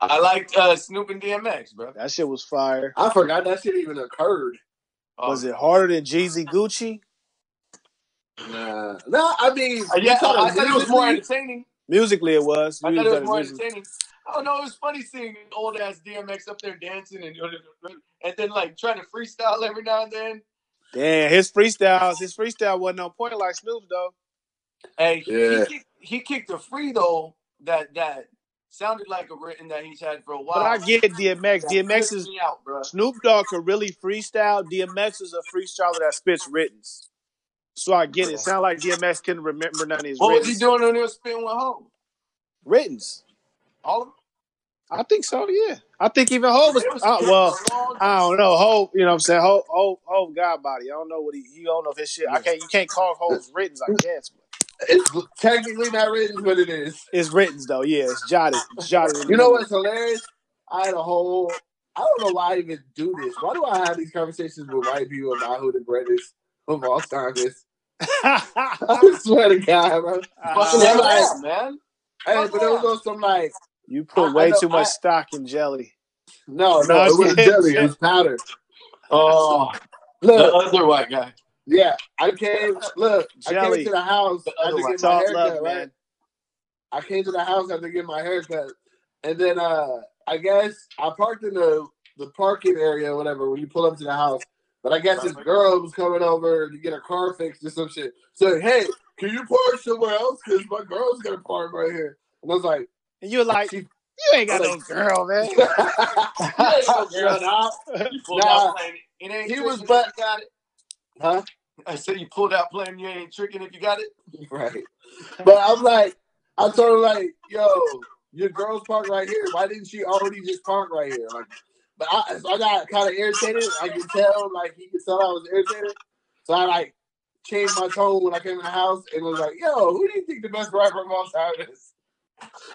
I liked uh, Snoop and DMX, bro. That shit was fire. I forgot that shit even occurred. Oh, Was it harder than Jeezy Gucci? Nah. No, I mean, Uh, yeah, I, I thought it was more entertaining. Musically, it was. I thought it was more entertaining. Oh, I don't know. It was funny seeing old ass DMX up there dancing and and then like trying to freestyle every now and then. Damn, his freestyles, his freestyle wasn't on point like Snoop's though. Hey, he, Yeah. he, kicked, he kicked a free though that that sounded like a written that he's had for a while. But I get DMX. That DMX is me out, bro. Snoop Dogg could really freestyle. DMX is a freestyler that spits written. So I get it. it sound like DMX couldn't remember none of his What was he doing when he was spitting with home? Writtens. All of them. I think so, yeah. I think even Ho was, was uh, well, for a long I don't know. Ho, you know what I'm saying? Ho, Ho, Ho God body. I don't know what he, he don't know if his shit. I can't, you can't call Ho's writtens, I guess. But It's technically not written, but it is. it's written though, yeah. It's jotted. It's jotted. You know middle. what's hilarious? I had a whole. I don't know why I even do this. Why do I have these conversations with white people about who the greatest of all time is? I swear to God, bro. Uh, like- Eminem, man. Hey, but it was on some like you put I- I way know- too much I- stock in jelly. no, No, no, it wasn't jelly. It was powder. Oh, the Look, other white guy. yeah, I came. Look, I came to the house The after other one. getting my Talk haircut. love, right? man. I came to the house after getting my haircut, and then uh I guess I parked in the the parking area, or whatever, when you pull up to the house. But I guess this girl was coming over to get her car fixed or some shit. So hey, can you park somewhere else? Because my girl's gonna park right here. And I was like, And you're like, you ain't got no girl, man. you ain't no girl, dog. You pulled Nah. out playing. It ain't He was but- you got it. Huh? I said you pulled out playing. You ain't tricking if you got it. Right. But I'm like, I told her like, yo, your girl's parked right here. Why didn't she already just park right here? Like, but I, so I got kind of irritated. I could tell, like, he could tell I was irritated. So I like changed my tone when I came in the house and was like, yo, who do you think the best rapper of all time is?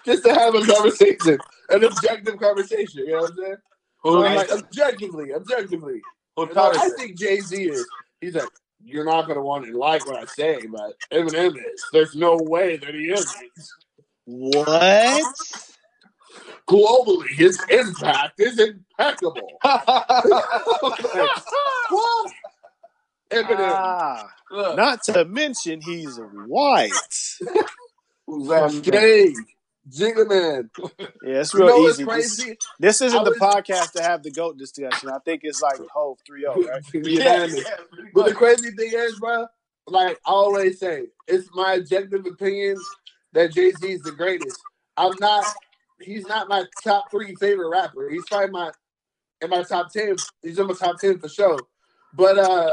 Just to have a conversation, an objective conversation. You know what I'm saying? So I'm like, objectively, objectively. Who And I'm like, I Tyler? think Jay Z is. He's like, you're not gonna want to like what I say, but Eminem is. There's no way that he isn't. What? Globally, his impact is impeccable. what? Eminem. Ah, Look, not to mention he's white. Jay, Jigga Man. Yeah, it's You real know easy. This, crazy? this isn't the podcast to have the goat discussion. I think it's like Hove 3-0, right? Yeah, yeah, But the crazy thing is, bro, like I always say, it's my objective opinion that Jay Z is the greatest. I'm not. He's not my top three favorite rapper. He's probably my in my top ten. He's in my top ten for sure. But uh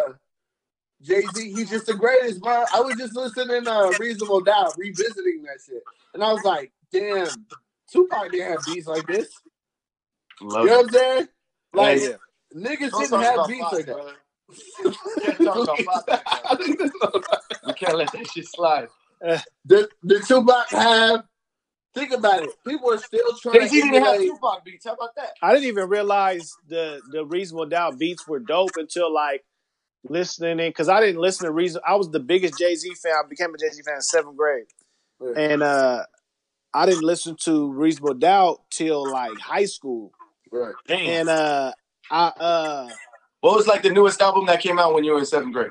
Jay Z, he's just the greatest, bro. I was just listening uh Reasonable Doubt, revisiting that shit, and I was like, damn, Tupac didn't have beats like this. Love You know it. what I'm saying? Like yeah. niggas Don't didn't have beats like that. brother. Can't talk about that, We can't let that shit slide. the the Tupac have. Think about it. People are still trying Jay Z didn't have. Tupac beats. How about that? I didn't even realize the the reasonable doubt beats were dope until like listening in because I didn't listen to reason. I was the biggest Jay Z fan. I became a Jay Z fan in seventh grade, Yeah. and uh I didn't listen to Reasonable Doubt till like high school, Right. Damn. and uh I uh what was like the newest album that came out when you were in seventh grade?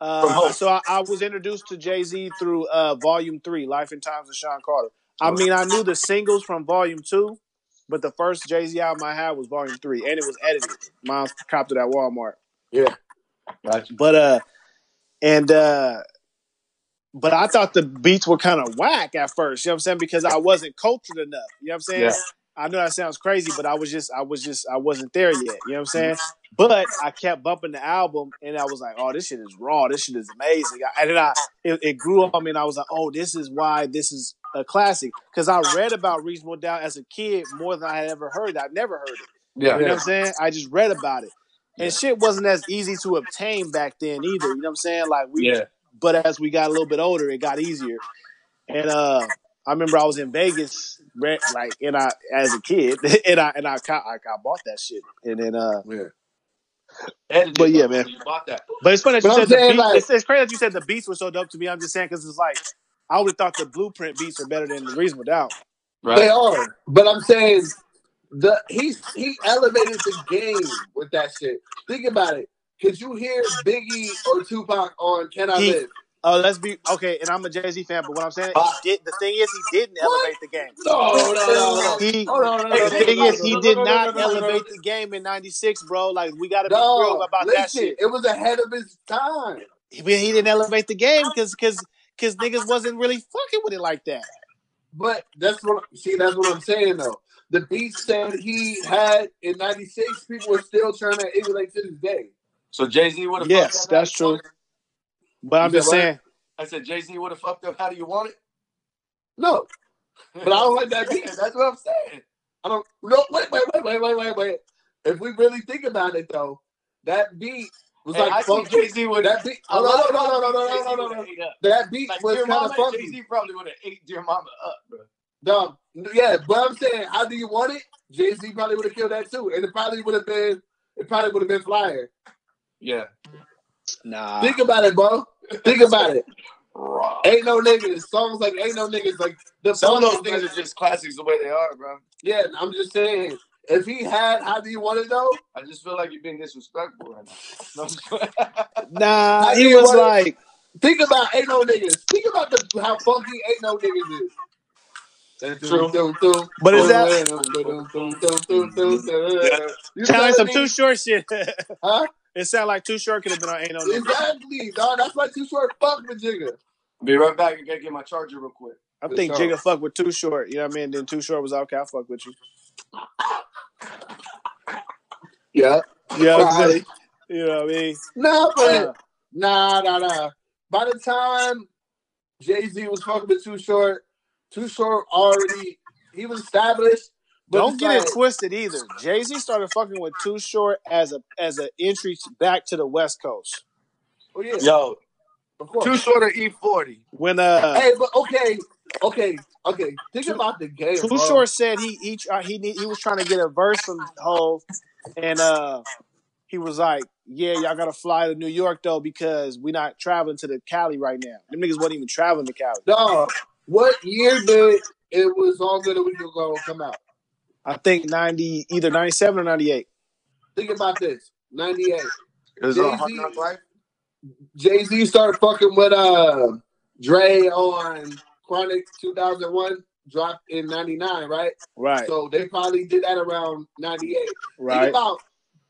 Uh so I, I was introduced to Jay Z through uh Volume Three, Life and Times of Sean Carter. I mean, I knew the singles from Volume Two, but the first Jay Z album I had was Volume Three, and it was edited. Mine copped it at Walmart. Yeah. Gotcha. But uh and uh but I thought the beats were kind of whack at first, you know what I'm saying? Because I wasn't cultured enough. You know what I'm saying? Yeah. I know that sounds crazy, but I was just I was just I wasn't there yet. You know what I'm saying? But I kept bumping the album and I was like, oh, this shit is raw. This shit is amazing. And then I it, it grew on me and I was like, oh, this is why this is a classic. Because I read about Reasonable Doubt as a kid more than I had ever heard. I never heard it. Yeah. You know what I'm saying? I just read about it. And shit wasn't as easy to obtain back then either. You know what I'm saying? Like we Yeah. but as we got a little bit older, it got easier. And uh I remember I was in Vegas, like, and I as a kid, and I and I ca- I, I bought that shit, and then uh, Yeah. Edited But yeah, man. You bought that. but it's funny that you But said the beats. like- it's, it's crazy that you said the beats were so dope to me. I'm just saying because it's like I would have thought the Blueprint beats are better than the Reasonable Doubt. They are. But I'm saying the he's he elevated the game with that shit. Think about it. Could you hear Biggie or Tupac on Can I He- Live? Oh, let's be okay. And I'm a Jay Z fan, but what I'm saying, he did. The thing is, he didn't What? elevate the game. No, no, no, no. He, Hold on, no, no, the thing is, he did no, no, not no, no, no, no. elevate the game in '96, bro. Like we got to be No, real about that shit. it was ahead of his time. he, he didn't elevate the game because because because niggas wasn't really fucking with it like that. But that's what see, that's what I'm saying though. The beats that he had in '96, people were still trying to emulate to this day. So Jay Z would have. Yes, that's true. But I'm just said what? saying, I said Jay Z would have fucked up. How do you want it? No, but I don't like that beat. that's what I'm saying. I don't. No, wait, wait, wait, wait, wait, wait, wait. If we really think about it though, that beat was Hey, I like think. Jay Z would. That beat. No, no, no, no, no, no, no, no, no. That beat Like was kind of funky. Jay Z probably would have ate Dear Mama up, bro. Dog, yeah, but I'm saying, how do you want it? Jay Z probably would have killed that too, and it probably would have been, it probably would have been flyer. Yeah. nah. Think about it, bro. Think about it. Raw. Ain't no niggas. Songs like Ain't no niggas. Like the Some of those things like- are just classics the way they are, bro. Yeah, I'm just saying. If he had, how do you want it though? I just feel like you're being disrespectful right now. No, Nah, I he was want it. like, Think about Ain't no niggas. Think about the how funky Ain't no niggas is. True. But is that- You sound like some too short shit. Huh? it sounded like too short could have been on Ain't No Exactly, dog. That's why too short. Fuck with Jigga. Be right back. I gotta get my charger real quick. I For think sure. Jigga fuck with Too Short. You know what I mean? Then Too Short was okay. I fuck with you. Yeah. You know what I'm Probably. saying? You know what I mean? Nah, but Uh, nah, nah, nah. By the time Jay Z was fucking with Too Short, Too Short already he was established. But don't get like, it twisted either. Jay Z started fucking with Too Short as a as an entry back to the West Coast. Oh yeah, Yo, too short of E40. When uh Hey, but okay, okay, okay. Think Too- about the game. Too bro. Short said he he try- he need, he was trying to get a verse from Hove, and uh he was like yeah, y'all gotta fly to New York though because we're not traveling to the Cali right now. Them niggas wasn't even traveling to Cali. Dog, what year did it was all good a week ago come out? I think ninety either ninety seven or ninety eight. Think about this. 98. It was Jay-Z. Hard Knock Life. Jay Z started fucking with uh Dre on Chronic 2001, dropped in 99, right? Right, So they probably did that around 98. Right. Think right. about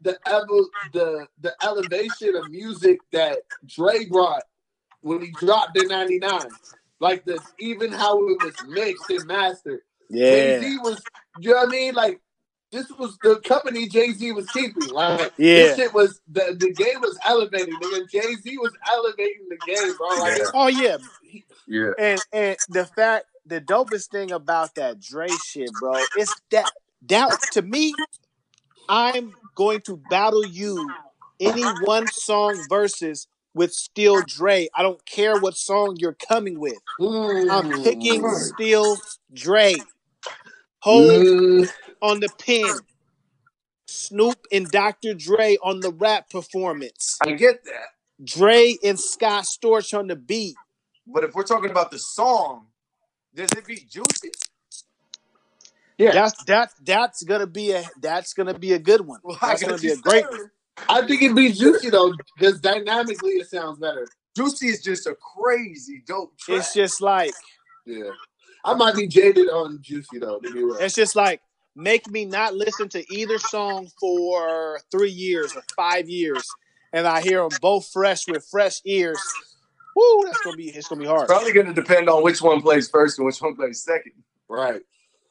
the evo- the the elevation of music that Dre brought when he dropped in '99. Like the even how it was mixed and mastered. Yeah. Jay Z was, you know what I mean? Like this was the company Jay Z was keeping. Like Yeah. this shit was the the game was elevating. Nigga, Jay Z was elevating the game, bro. Like Yeah. Oh yeah, Yeah. and and the fact the dopest thing about that Dre shit, bro, is that that to me, I'm going to battle you any one song versus with Still Dre. I don't care what song you're coming with. I'm mm, picking Still Dre. Hold mm, on the pen. Snoop and Dr. Dre on the rap performance. I get that. Dre and Scott Storch on the beat. But if we're talking about the song, does it beat Juicy? yeah. That's that's that's gonna be a that's gonna be a good one. Well, I gonna be a great one. Stuttering. I think it'd be juicy though, because dynamically it sounds better. Juicy is just a crazy dope track. It's just like Yeah. I might be jaded on Juicy though, to be real. it's just like make me not listen to either song for three years or five years, and I hear them both fresh with fresh ears. Woo, that's gonna be it's gonna be hard. probably going to depend on which one plays first and which one plays second. Right.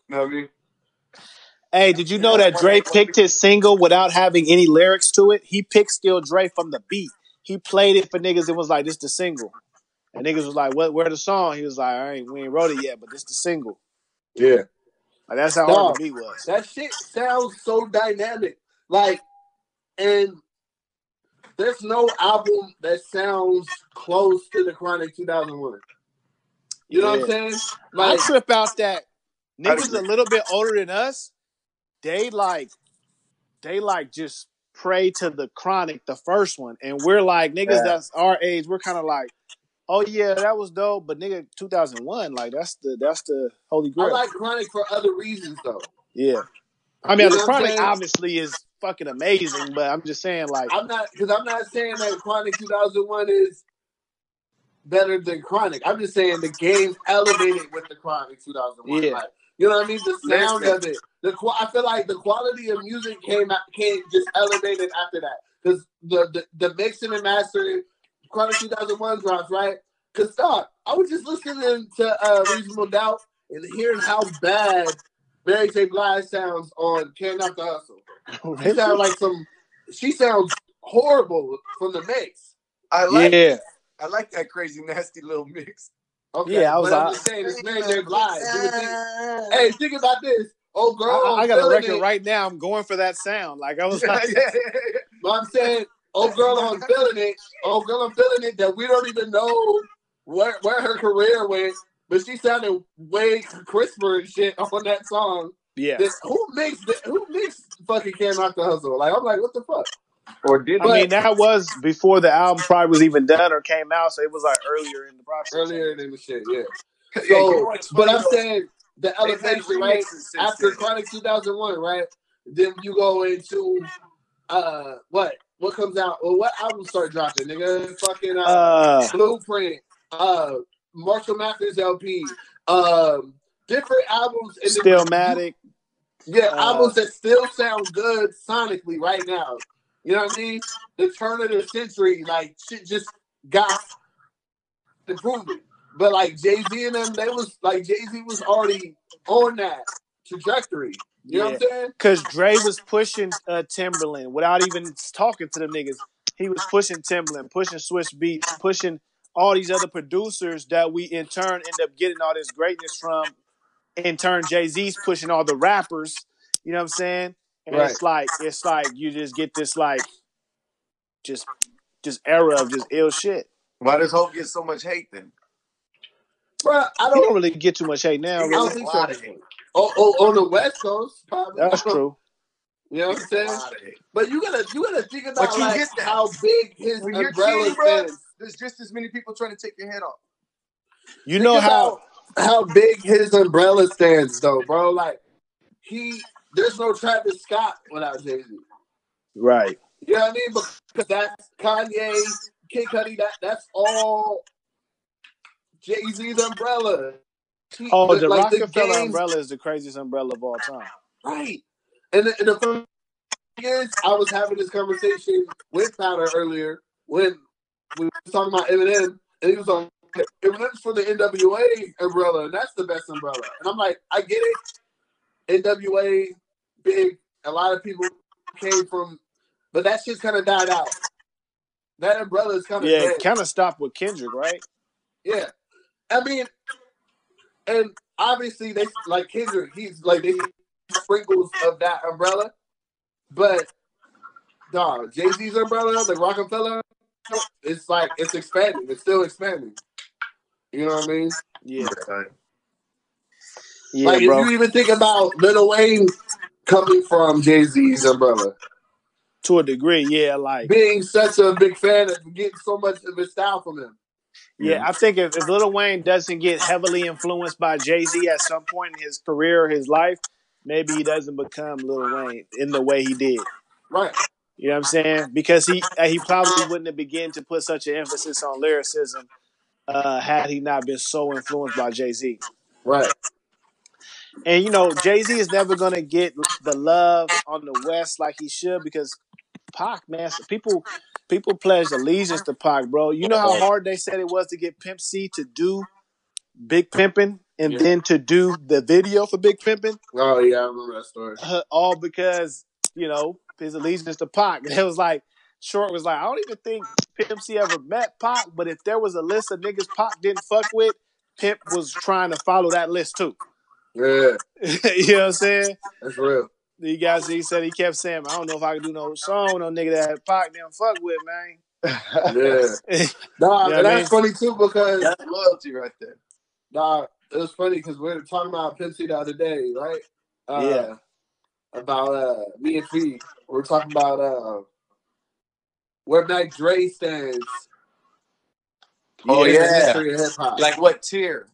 You know what I mean? Hey, did you know that Dre picked his single without having any lyrics to it? He picked Still Dre from the beat. He played it for niggas and was like, "This the single," and niggas was like, "What? Where the song?" He was like, "I ain't, we ain't wrote it yet, but this the single." Yeah. Like that's how hard the beat was. That shit sounds so dynamic. Like, and there's no album that sounds close to the Chronic 2001. You know what I'm saying? I trip out that niggas a little bit older than us. They like, they like just pray to the chronic, the first one, and we're like niggas Yeah. that's our age. We're kind of like, oh yeah, that was dope, but nigga, two thousand one, like that's the that's the holy grail. I like Chronic for other reasons though. yeah, I mean You the chronic obviously is fucking amazing, but I'm just saying like, I'm not because I'm not saying that Chronic 2001 is better than Chronic. I'm just saying the game's elevated with the Chronic 2001. Yeah. Like, you know what I mean? The sound of it. The qu- I feel like the quality of music came out, came just elevated after that because the, the the mixing and mastering Chronic 2001 drops right. Cause dog, I was just listening to uh, Reasonable Doubt and hearing how bad Mary J. Blige sounds on Can't Knock the Hustle. She sounds like some. She sounds horrible from the mix. I like yeah, I like that crazy nasty little mix. Okay, Yeah, I was but I'm out. just saying it's Mary J. Blige. You would think- hey, think about this. Oh, girl, I, I on got a Feeling record It, right now. I'm going for that sound. Like I was Yeah, like, yeah, yeah. But I'm saying, oh, girl, I'm feeling it. Oh, girl, I'm feeling it. That we don't even know where where her career went, but she sounded way crisper and shit on that song. yeah. This, who mixed it? Who mixed fucking Can't Knock the Hustle? Like, I'm like, what the fuck? Or did I mean, that was before the album probably was even done or came out, so it was like earlier in the process. Earlier in the shit, yeah. Yeah, So, you but I'm saying the elevation, right? After. Chronic 2001, right? Then you go into uh what? What comes out? Well, what albums start dropping? Nigga, fucking uh, Uh, Blueprint, uh, Marshall Mathers LP, um, different albums. And Stillmatic. yeah, uh, albums that still sound good sonically right now. You know what I mean? The turn of the century, like shit, just got improvement. But like Jay Z and them, they was like Jay Z was already on that trajectory. You know what I'm saying? Cause Dre was pushing uh, Timbaland without even talking to them niggas. He was pushing Timbaland, pushing Swizz Beatz, pushing all these other producers that we in turn end up getting all this greatness from. In turn, Jay Z's pushing all the rappers. You know what I'm saying? And it's like it's like you just get this like just just era of just ill shit. Why does Hope get so much hate then? Bro, I don't. don't really get too much hate now. I don't think so. Oh, oh, on the West Coast, probably. That's true. You know what I'm saying? But you gotta you gotta think about you like that. how big his When umbrella cheating, bro, there's just as many people trying to take your head off. You know how about how big his umbrella stands though, bro. Like he there's no Travis Scott without Jay Z. right. You know what I mean? Because that's Kanye, Kid Cudi, that that's all Jay Z's umbrella. He- Oh, the like, Roc-A-Fella games- umbrella is the craziest umbrella of all time. Right. And the, and the thing is, I was having this conversation with Powder earlier when we were talking about Eminem, and he was on Eminem's for the NWA umbrella, and that's the best umbrella. And I'm like, I get it. NWA, big. A lot of people came from, but that shit's kind of died out. That umbrella is kind of Yeah, kind of stopped with Kendrick, right? Yeah, I mean, and obviously they like Kendrick. He's like they sprinkles of that umbrella, but dog, Jay Z's umbrella, the Roc-A-Fella, it's like it's expanding. It's still expanding. You know what I mean? Yeah, yeah, like bro. if you even think about Lil Wayne coming from Jay Z's umbrella, to a degree, yeah. Like, being such a big fan of getting so much of his style from him. yeah, I think if, if Lil Wayne doesn't get heavily influenced by Jay Z at some point in his career, or his life, maybe he doesn't become Lil Wayne in the way he did. Right. You know what I'm saying? Because he uh, he probably wouldn't have begun to put such an emphasis on lyricism uh, had he not been so influenced by Jay Z. Right. And you know, Jay Z is never gonna get the love on the West like he should because Pac, man, people people pledged allegiance to Pac, bro. You know how hard they said it was to get Pimp C to do Big Pimpin' and Yeah. then to do the video for Big Pimpin', Oh yeah, I remember that story. uh, all because you know his allegiance to Pac. And it was like Short was like, I don't even think Pimp C ever met Pac, but if there was a list of niggas Pac didn't fuck with, Pimp was trying to follow that list too. Yeah, you know what I'm saying? that's real. You guys, he said he kept saying, I don't know if I can do no song with no nigga that Pac didn't fuck with, man. Yeah. Nah, Yeah, but I that's funny too because That's loyalty right there. nah, it was funny because we were talking about Pepsi the other day, right? Uh, Yeah. About uh me and P. We were talking about uh where Mac Dre stands. Oh, in yeah. the history of hip hop. Like what tier?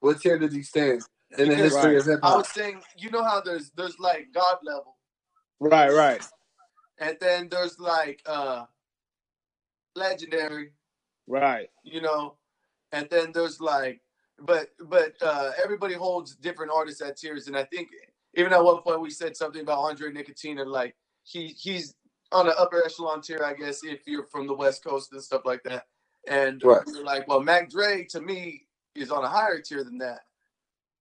what tier did he stand in the history of hip I was saying, you know how there's there's like God level, Right, right, and then there's like uh legendary, right. you know, and then there's like, but but uh everybody holds different artists at tiers, and I think even at one point we said something about Andre Nickatina, like he he's on the upper echelon tier, I guess, if you're from the West Coast and stuff like that. And Right. we we're like, well, Mac Dre to me is on a higher tier than that.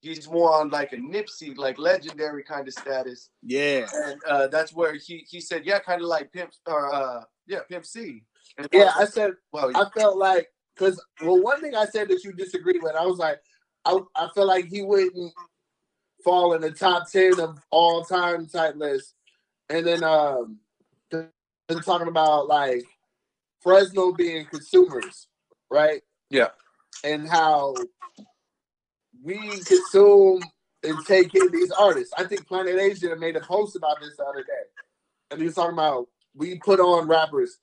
He's more on like a Nipsey, like legendary kind of status. Yeah. and uh, that's where he he said, yeah, kind of like Pimp or uh, yeah, Pimp C. And Yeah, I said well, I felt like because well, one thing I said that you disagreed with, I was like, I I feel like he wouldn't fall in the top ten of all time type list, and then um, they're talking about like Fresno being consumers, right? Yeah. and how we consume and take in these artists. I think Planet Asia made a post about this the other day, and he was talking about we put on rappers.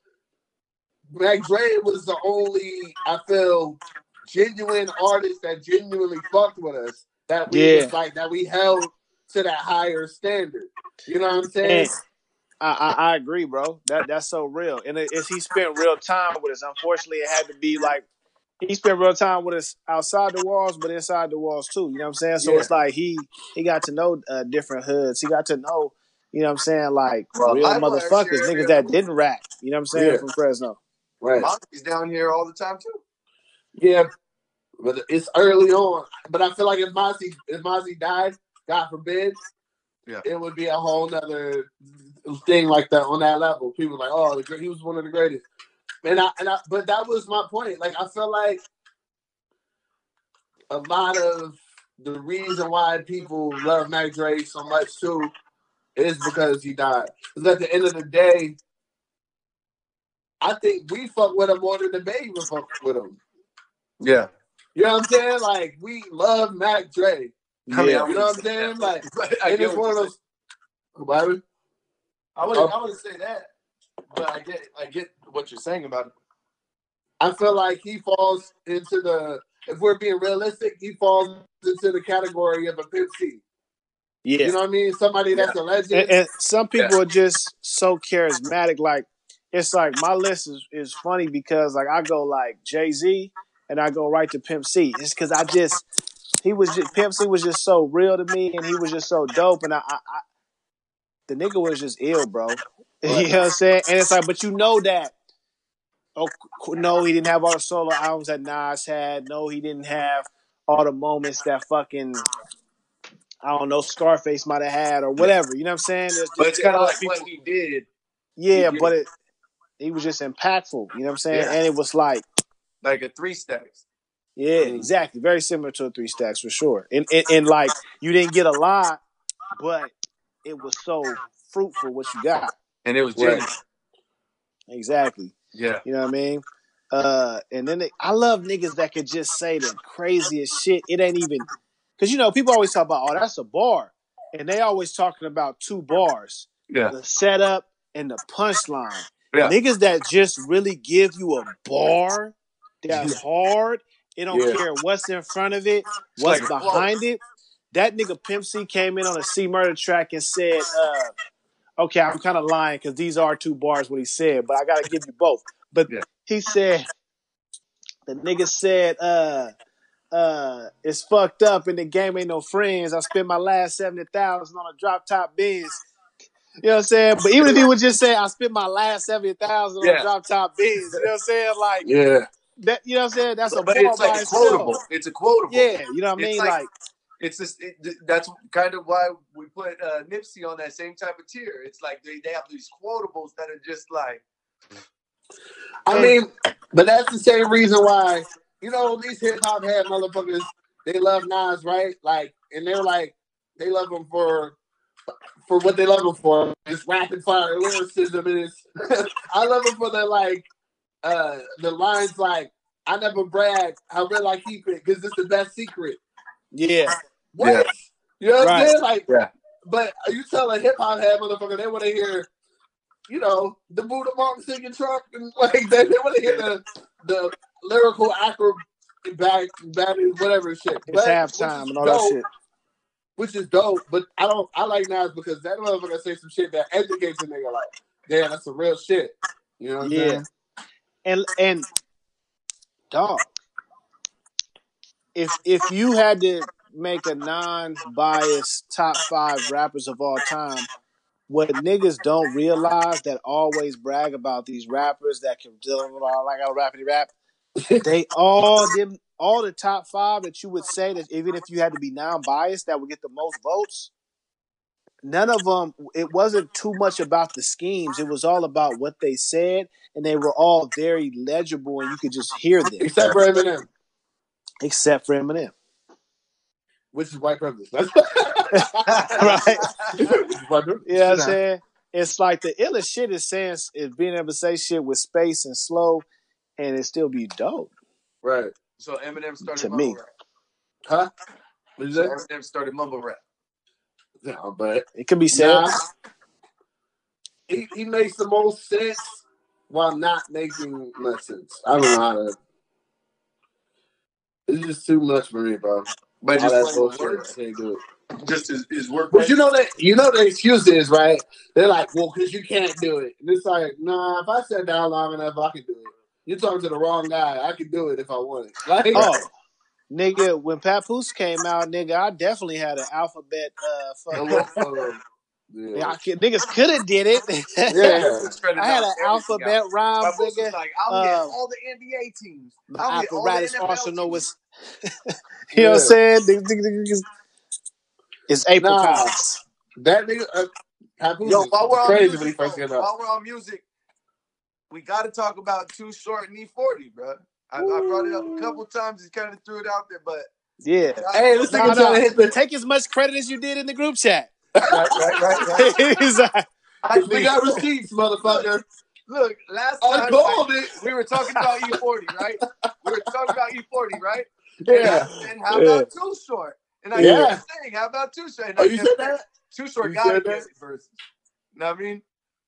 Mac Dre was the only, I feel, genuine artist that genuinely fucked with us. That we Yeah. like that we held to that higher standard. You know what I'm saying? I, I, I agree, bro. That that's so real. And it, it's he spent real time with us. Unfortunately, it had to be like he spent real time with us outside the walls, but inside the walls too. You know what I'm saying? So Yeah. it's like he he got to know uh, different hoods. He got to know, you know what I'm saying, like Well, real I motherfuckers, niggas yeah. that didn't rap. You know what I'm saying Yeah. from Fresno. right. Mozzy's down here all the time too. Yeah, but it's early on. But I feel like if Mozzy if Mozzy died, God forbid, Yeah. it would be a whole nother thing like that on that level. People like, oh, the he was one of the greatest. And I and I, but that was my point. Like I feel like a lot of the reason why people love Mac Dre so much too is because he died. Because at the end of the day, I think we fuck with him more than the baby would fuck with him. Yeah. You know what I'm saying? Like we love Mac Dre. I mean, Yeah. You know what I'm saying? Like I and it's one of those. What happened? I would Oh. I would say that, but I get I get what you're saying about it. I feel like he falls into the. If we're being realistic, he falls into the category of a Pimp C. Yeah. You know what I mean? Somebody that's a legend. and, and some people are just so charismatic. Like it's like my list is, is funny because like I go like Jay Z and I go right to Pimp C. It's because I just he was just Pimp C was just so real to me and he was just so dope and I, I, I the nigga was just ill, bro. You know what I'm saying? And it's like, but you know that. Oh no, he didn't have all the solo albums that Nas had. No, he didn't have all the moments that fucking I don't know Scarface might have had or whatever. You know what I'm saying? There's But it's kind of like what he did, yeah, he but did. it he was just impactful. You know what I'm saying? Yeah. And it was like, like a three stacks. yeah, exactly, very similar to a three stacks for sure. And, and and like you didn't get a lot, but it was so fruitful what you got. And it was Right. Exactly. Yeah. You know what I mean? Uh, and then they, I love niggas that could just say the craziest shit. It ain't even because you know people always talk about oh that's a bar, and they always talking about two bars, Yeah. the setup and the punchline. Yeah. Niggas that just really give you a bar that's hard. It don't Yeah. care what's in front of it, what's like behind it. That nigga Pimp C came in on a C murder track and said, uh, okay, I'm kind of lying because these are two bars what he said, but I gotta give you both. But Yeah. he said the nigga said, uh, uh, it's fucked up and the game ain't no friends. I spent my last seventy thousand on a drop top Benz. You know what I'm saying? But even if he would just say, I spent my last seventy thousand on Yeah. a drop top Benz, you know what I'm saying? Like yeah. that, you know what I'm saying? That's a But it's by like a itself. It's a quotable. Yeah, you know what I mean? like- like It's just it, that's kind of why we put uh, Nipsey on that same type of tier. It's like they, they have these quotables that are just like I mean, but that's the same reason why you know these hip hop head motherfuckers they love Nas, right? Like, and they're like they love him for for what they love him for. It's rapid fire lyricism, and it's I love him for the like uh the lines like I never brag how real I keep it because it's the best secret. Yeah, What? Yeah. You know what I'm saying? Like, Yeah. but you tell a hip hop head motherfucker they want to hear, you know, the Buddha Monk singing truck and like they, they want to hear the the lyrical acrobat, back, whatever shit. it's But- halftime and all dope, that shit. Which is dope, but I don't. I like Nas because that motherfucker say some shit that educates a nigga. Like, damn, that's some real shit. You know what I'm Yeah. saying? And and dog, if if you had to make a non-biased top five rappers of all time, what niggas don't realize that always brag about these rappers that can do like a rappity rap, they all them all the top five that you would say that even if you had to be non-biased that would get the most votes. None of them. It wasn't too much about the schemes. It was all about what they said, and they were all very legible, and you could just hear them. Except for Eminem, except for Eminem. which is white privilege. Right. White privilege. You know what I'm saying? It's like the illest shit is saying is being able to say shit with space and slow, and it still be dope. Right? so Eminem started To mumble me. rap. Huh? What you So? Eminem started mumble rap. No, but It can be said. Nah, he, he makes the most sense while not making much sense. I don't know how to. It's just too much for me, bro. But All just that playing with I can't do it. just his, his work. But you know that you know the excuse is right. They're like, well, because you can't do it. And it's like, nah. If I sat down long enough, I can do it. You're talking to the wrong guy. I can do it if I want it. Like, Oh, nigga, when Papoose came out, nigga, I definitely had an alphabet. Uh, hello, fucking, hello. Yeah, Yeah. I could, niggas could have did it. Yeah. I had an alphabet rhyme, My boss nigga. was like, I'll get Uh, all the NBA teams. My I'll get all the apparatus NFL arsenal teams. was, you know what I'm saying? It's April niggas- It's. That nigga, uh, Papoose Yo, is while we're on crazy music, when he first bro, came out. while we're on music, we got to talk about Too Short and E40, bro. I, I brought it up a couple times. He kind of threw it out there, but Yeah. Hey, this No, nigga no. trying to hit the. Take as much credit as you did in the group chat. Right, right, right, right. He's like, I We got receipts, motherfucker. Look, last I time called it. we were talking about E40, right? We were talking about E40, right? Yeah. And how about Too Short? And I Yeah. kept saying, how about Too Short? And Oh, I you kept said saying, that? Too Short You got to said it versus. You know what I mean?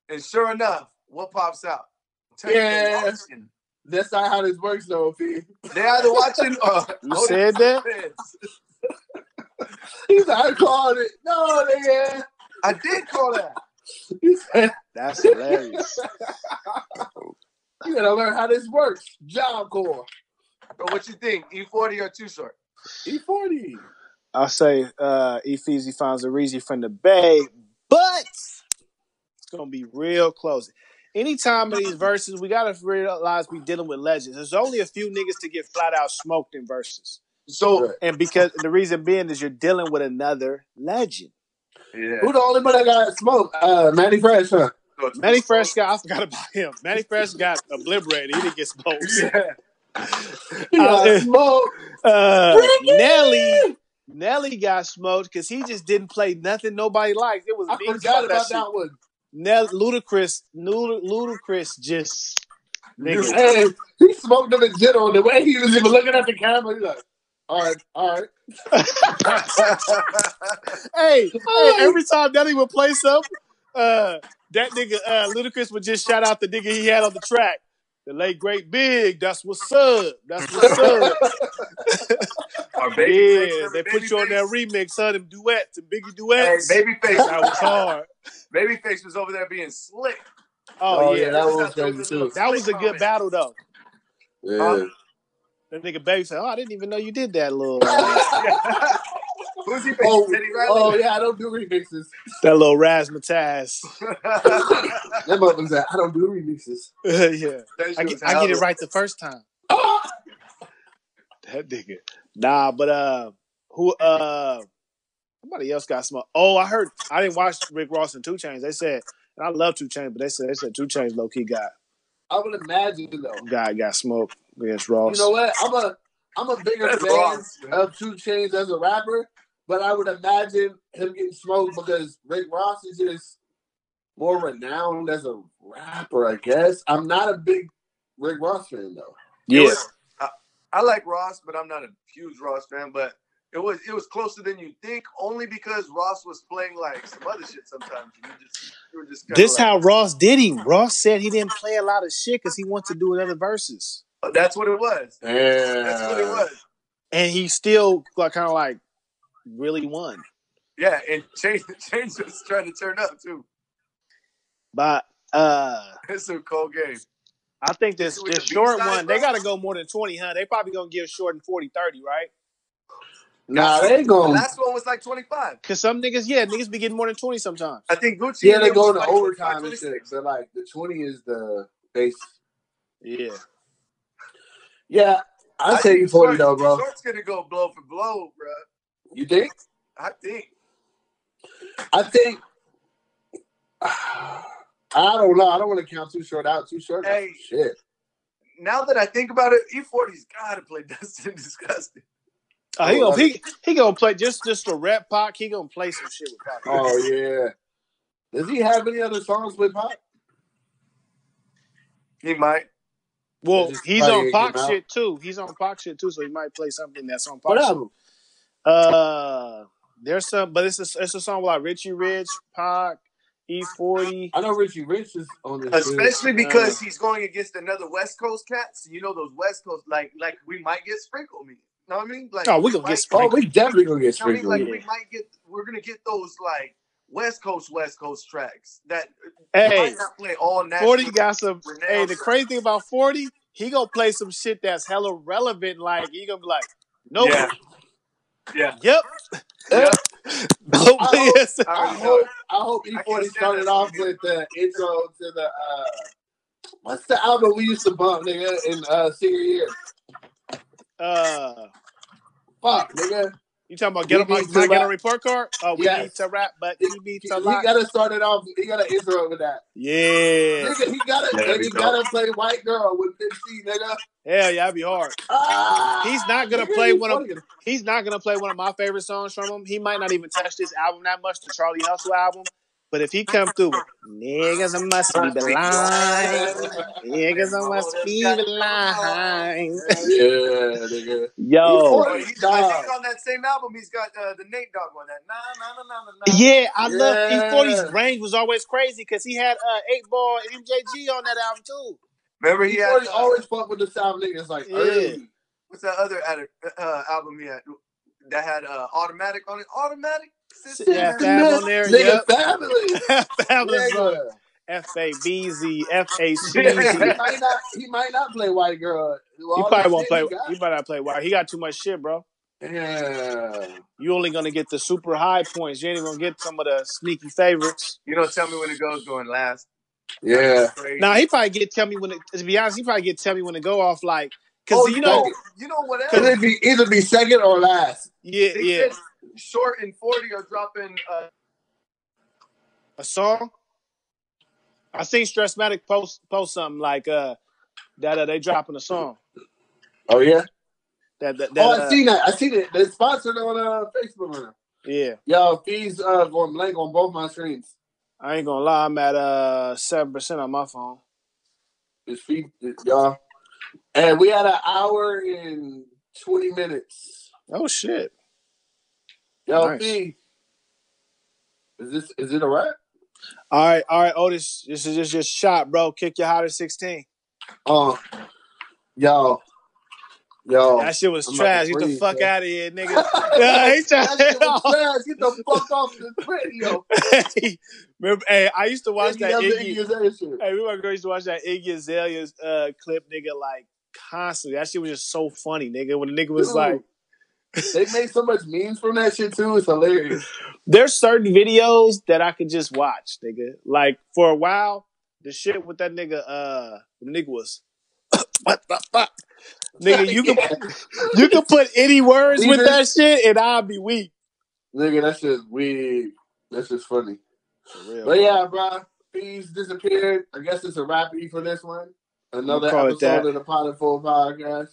And sure enough, what pops out? Tell Yeah. That's not how this works, though. P. They either watching or You said that? He's like, I called it. No, nigga. I did call that. He said, That's hilarious. you gotta learn how this works. Job core. But what you think? E40 or two short? E40. I'll say uh Ephesi finds a Reezy from the Bay, but it's gonna be real close. Anytime of these verses, we gotta realize we dealing with legends. There's only a few niggas to get flat out smoked in verses. So Right. And because the reason being is you're dealing with another legend. yeah. Who the only one that got smoked? Uh, Mannie Fresh, huh? Mannie Fresh got I forgot about him. Mannie Fresh got obliterated. He didn't get smoked. Yeah. He got Uh, smoked. Uh, Nelly Nelly got smoked because he just didn't play nothing nobody liked. It was I memes forgot about shit. that one. Nell Ludacris, Ludacris just nigga. Hey, he smoked them in general. The way he was even looking at the camera, he's like, all right, all right. hey, hey, every time Nelly would play something, uh, that nigga uh, Ludacris would just shout out the nigga he had on the track. The late great big, that's what's up. That's what's up. Our yeah, Babyface, they put you on that remix, huh? Them duets, them biggie Hey, duets. Babyface, that was hard. Babyface was over there being slick. Oh, Oh, yeah, yeah, that was That's crazy those too. that was a good battle though. Yeah. That nigga baby said, "Oh, I didn't even know you did that little Who's he facing? Oh, Teddy oh, yeah, I don't do remixes. that little razzmatazz." That motherfucker said, I don't do remixes. yeah, I get, I get it right the first time. That nigga. Nah, but uh, who uh, somebody else got smoked. Oh, I heard. I didn't watch Rick Ross and 2 Chainz. They said, and I love 2 Chainz, but they said they said 2 Chainz low key got I would imagine, though. got got smoked against Ross. You know what? I'm a I'm a bigger That's fan Ross, of 2 Chainz as a rapper, but I would imagine him getting smoked because Rick Ross is just more renowned as a rapper. I guess I'm not a big Rick Ross fan though. It yeah, was- I, I like Ross, but I'm not a huge Ross fan. But it was it was closer than you think, only because Ross was playing like some other shit sometimes. You just you were just this like, how Ross did him. Ross said he didn't play a lot of shit because he wants to do another verses, that's what it was. Yeah, That's what it was. and he still like kind of like really won. Yeah, and Change Change was trying to turn up too. But uh, It's a cold game. I think this this short B-side, one, they got to go more than 20, huh? They probably going to give short and 40, 30, right? Nah, they ain't The last one was like 25. Because some niggas, yeah, niggas be getting more than 20 sometimes. I think Gucci. Yeah, they them go was to like overtime 25, and shit. 26. But like the twenty is the base. Yeah. Yeah, I I say think you forty though, bro. Short's gonna go blow for blow, bro. You think? I think. I think. I don't know. I don't want to count too short out. Too short. Hey. Hey. Shit. Now that I think about it, E40's gotta play Dusted 'N' Disgusted. Uh, oh, he Oh, gonna he, he gonna play just just for rap Pac. He gonna play some shit with Pac. Oh yeah. Does he have any other songs with Pop? He might. Well, he's on gonna Pac get him out. shit too. He's on Pac shit too, so he might play something that's on Pac. What album? Uh, there's some, but it's a it's a song with like Richie Rich, Pac, E40. I know Richie Rich is on this. shit. Especially because he's going against another West Coast cat. So you know those West Coast, like like we might get sprinkled me. You know what I mean? Like Oh, we gonna might- get Oh, we definitely gonna get I mean, sprinkled. like yeah. we might get, we're gonna get those like West Coast West Coast tracks that Hey, might not play all national. Forty got some. renowned Hey, the crazy thing about Forty, he gonna play some shit that's hella relevant. Like he gonna be like, nope, Yeah. Yeah. yep, Yeah. nope. I hope- yes. I I already know. hope I hope I E40 stand started off song. with the intro to the uh what's the album we used to bump, nigga, in uh senior year? Uh, Fuck, nigga. You talking about get on We my, to get rap. on report card? Oh, we Yes. need to rap, but he needs He, to he gotta start it off. He gotta intro with that. Yeah, Nigga, he gotta Yeah, and we he go. gotta play white girl with Big C, nigga. hell yeah, that'd be hard. Ah, He's not gonna nigga, play he's one of- He's not gonna play one of my favorite songs from him. He might not even touch this album that much, the Charlie Hustle album. But if he come through with niggas must be blind, niggas must be blind. Yeah, nigga. Yo, he, I think on that same album, he's got uh, the Nate Dogg one. That nah, nah, nah, nah, nah, nah. yeah, I love Yeah. E40's range was always crazy because he had uh, Eight Ball and MJG on that album too. Remember he He had always, uh, always fuck with the South niggas like Yeah. early. what's that other uh, album he had that had uh, automatic on it? Automatic. System. Yeah, Fab on there. Nigga, Yep. Fabolous. Fabolous. F A B Z F A C he might not. He might not play white girl. He probably won't play. he. He might not play white. He got too much shit, bro. Yeah. You only gonna get the super high points. You ain't gonna get some of the sneaky favorites. You don't tell me when it goes going last. Yeah. Crazy. Now he probably get tell me when it. To be honest, he probably get tell me when to go off. Like, cause oh, you know, you know what Could else? it be either be second or last? yeah, They yeah, said Short and forty are dropping. Uh, a song. I seen Stressmatic post post something like uh that uh, they dropping a song. Oh yeah. That that, that oh, uh, I seen that. I seen it. They sponsored on uh, Facebook. Right now. yeah. Yo, fees uh, going blank on both my screens. I ain't gonna lie, I'm at uh seven percent on my phone. It's feet, y'all. And we had an hour and twenty minutes. Oh shit. Yo, Nice. Is this is it a wrap? All right, all right, Otis. This is just your shot, bro. Kick your hottest sixteen. Oh, uh, yo, yo. That shit was I'm trash. Get the fuck man. out of here, nigga. yeah, he that shit was trash. Get the fuck off this radio. Remember, hey, I used to watch Iggy that Iggy. Azalea shit. Hey, we my girl used to watch that Iggy Azalea's uh, clip, nigga, like constantly. That shit was just so funny, nigga. When the nigga was Dude, like, they made so much memes from that shit too. It's hilarious. there's certain videos that I could just watch, nigga. Like for a while, the shit with that nigga, uh, the nigga was, what the fuck, nigga. You can you can put any words with that shit, and I'll be weak. Nigga, that's just weird. That's just funny. Real, But yeah, bro, fees disappeared. I guess it's a wrap for this one. Another We'll episode of the Pot and Full podcast.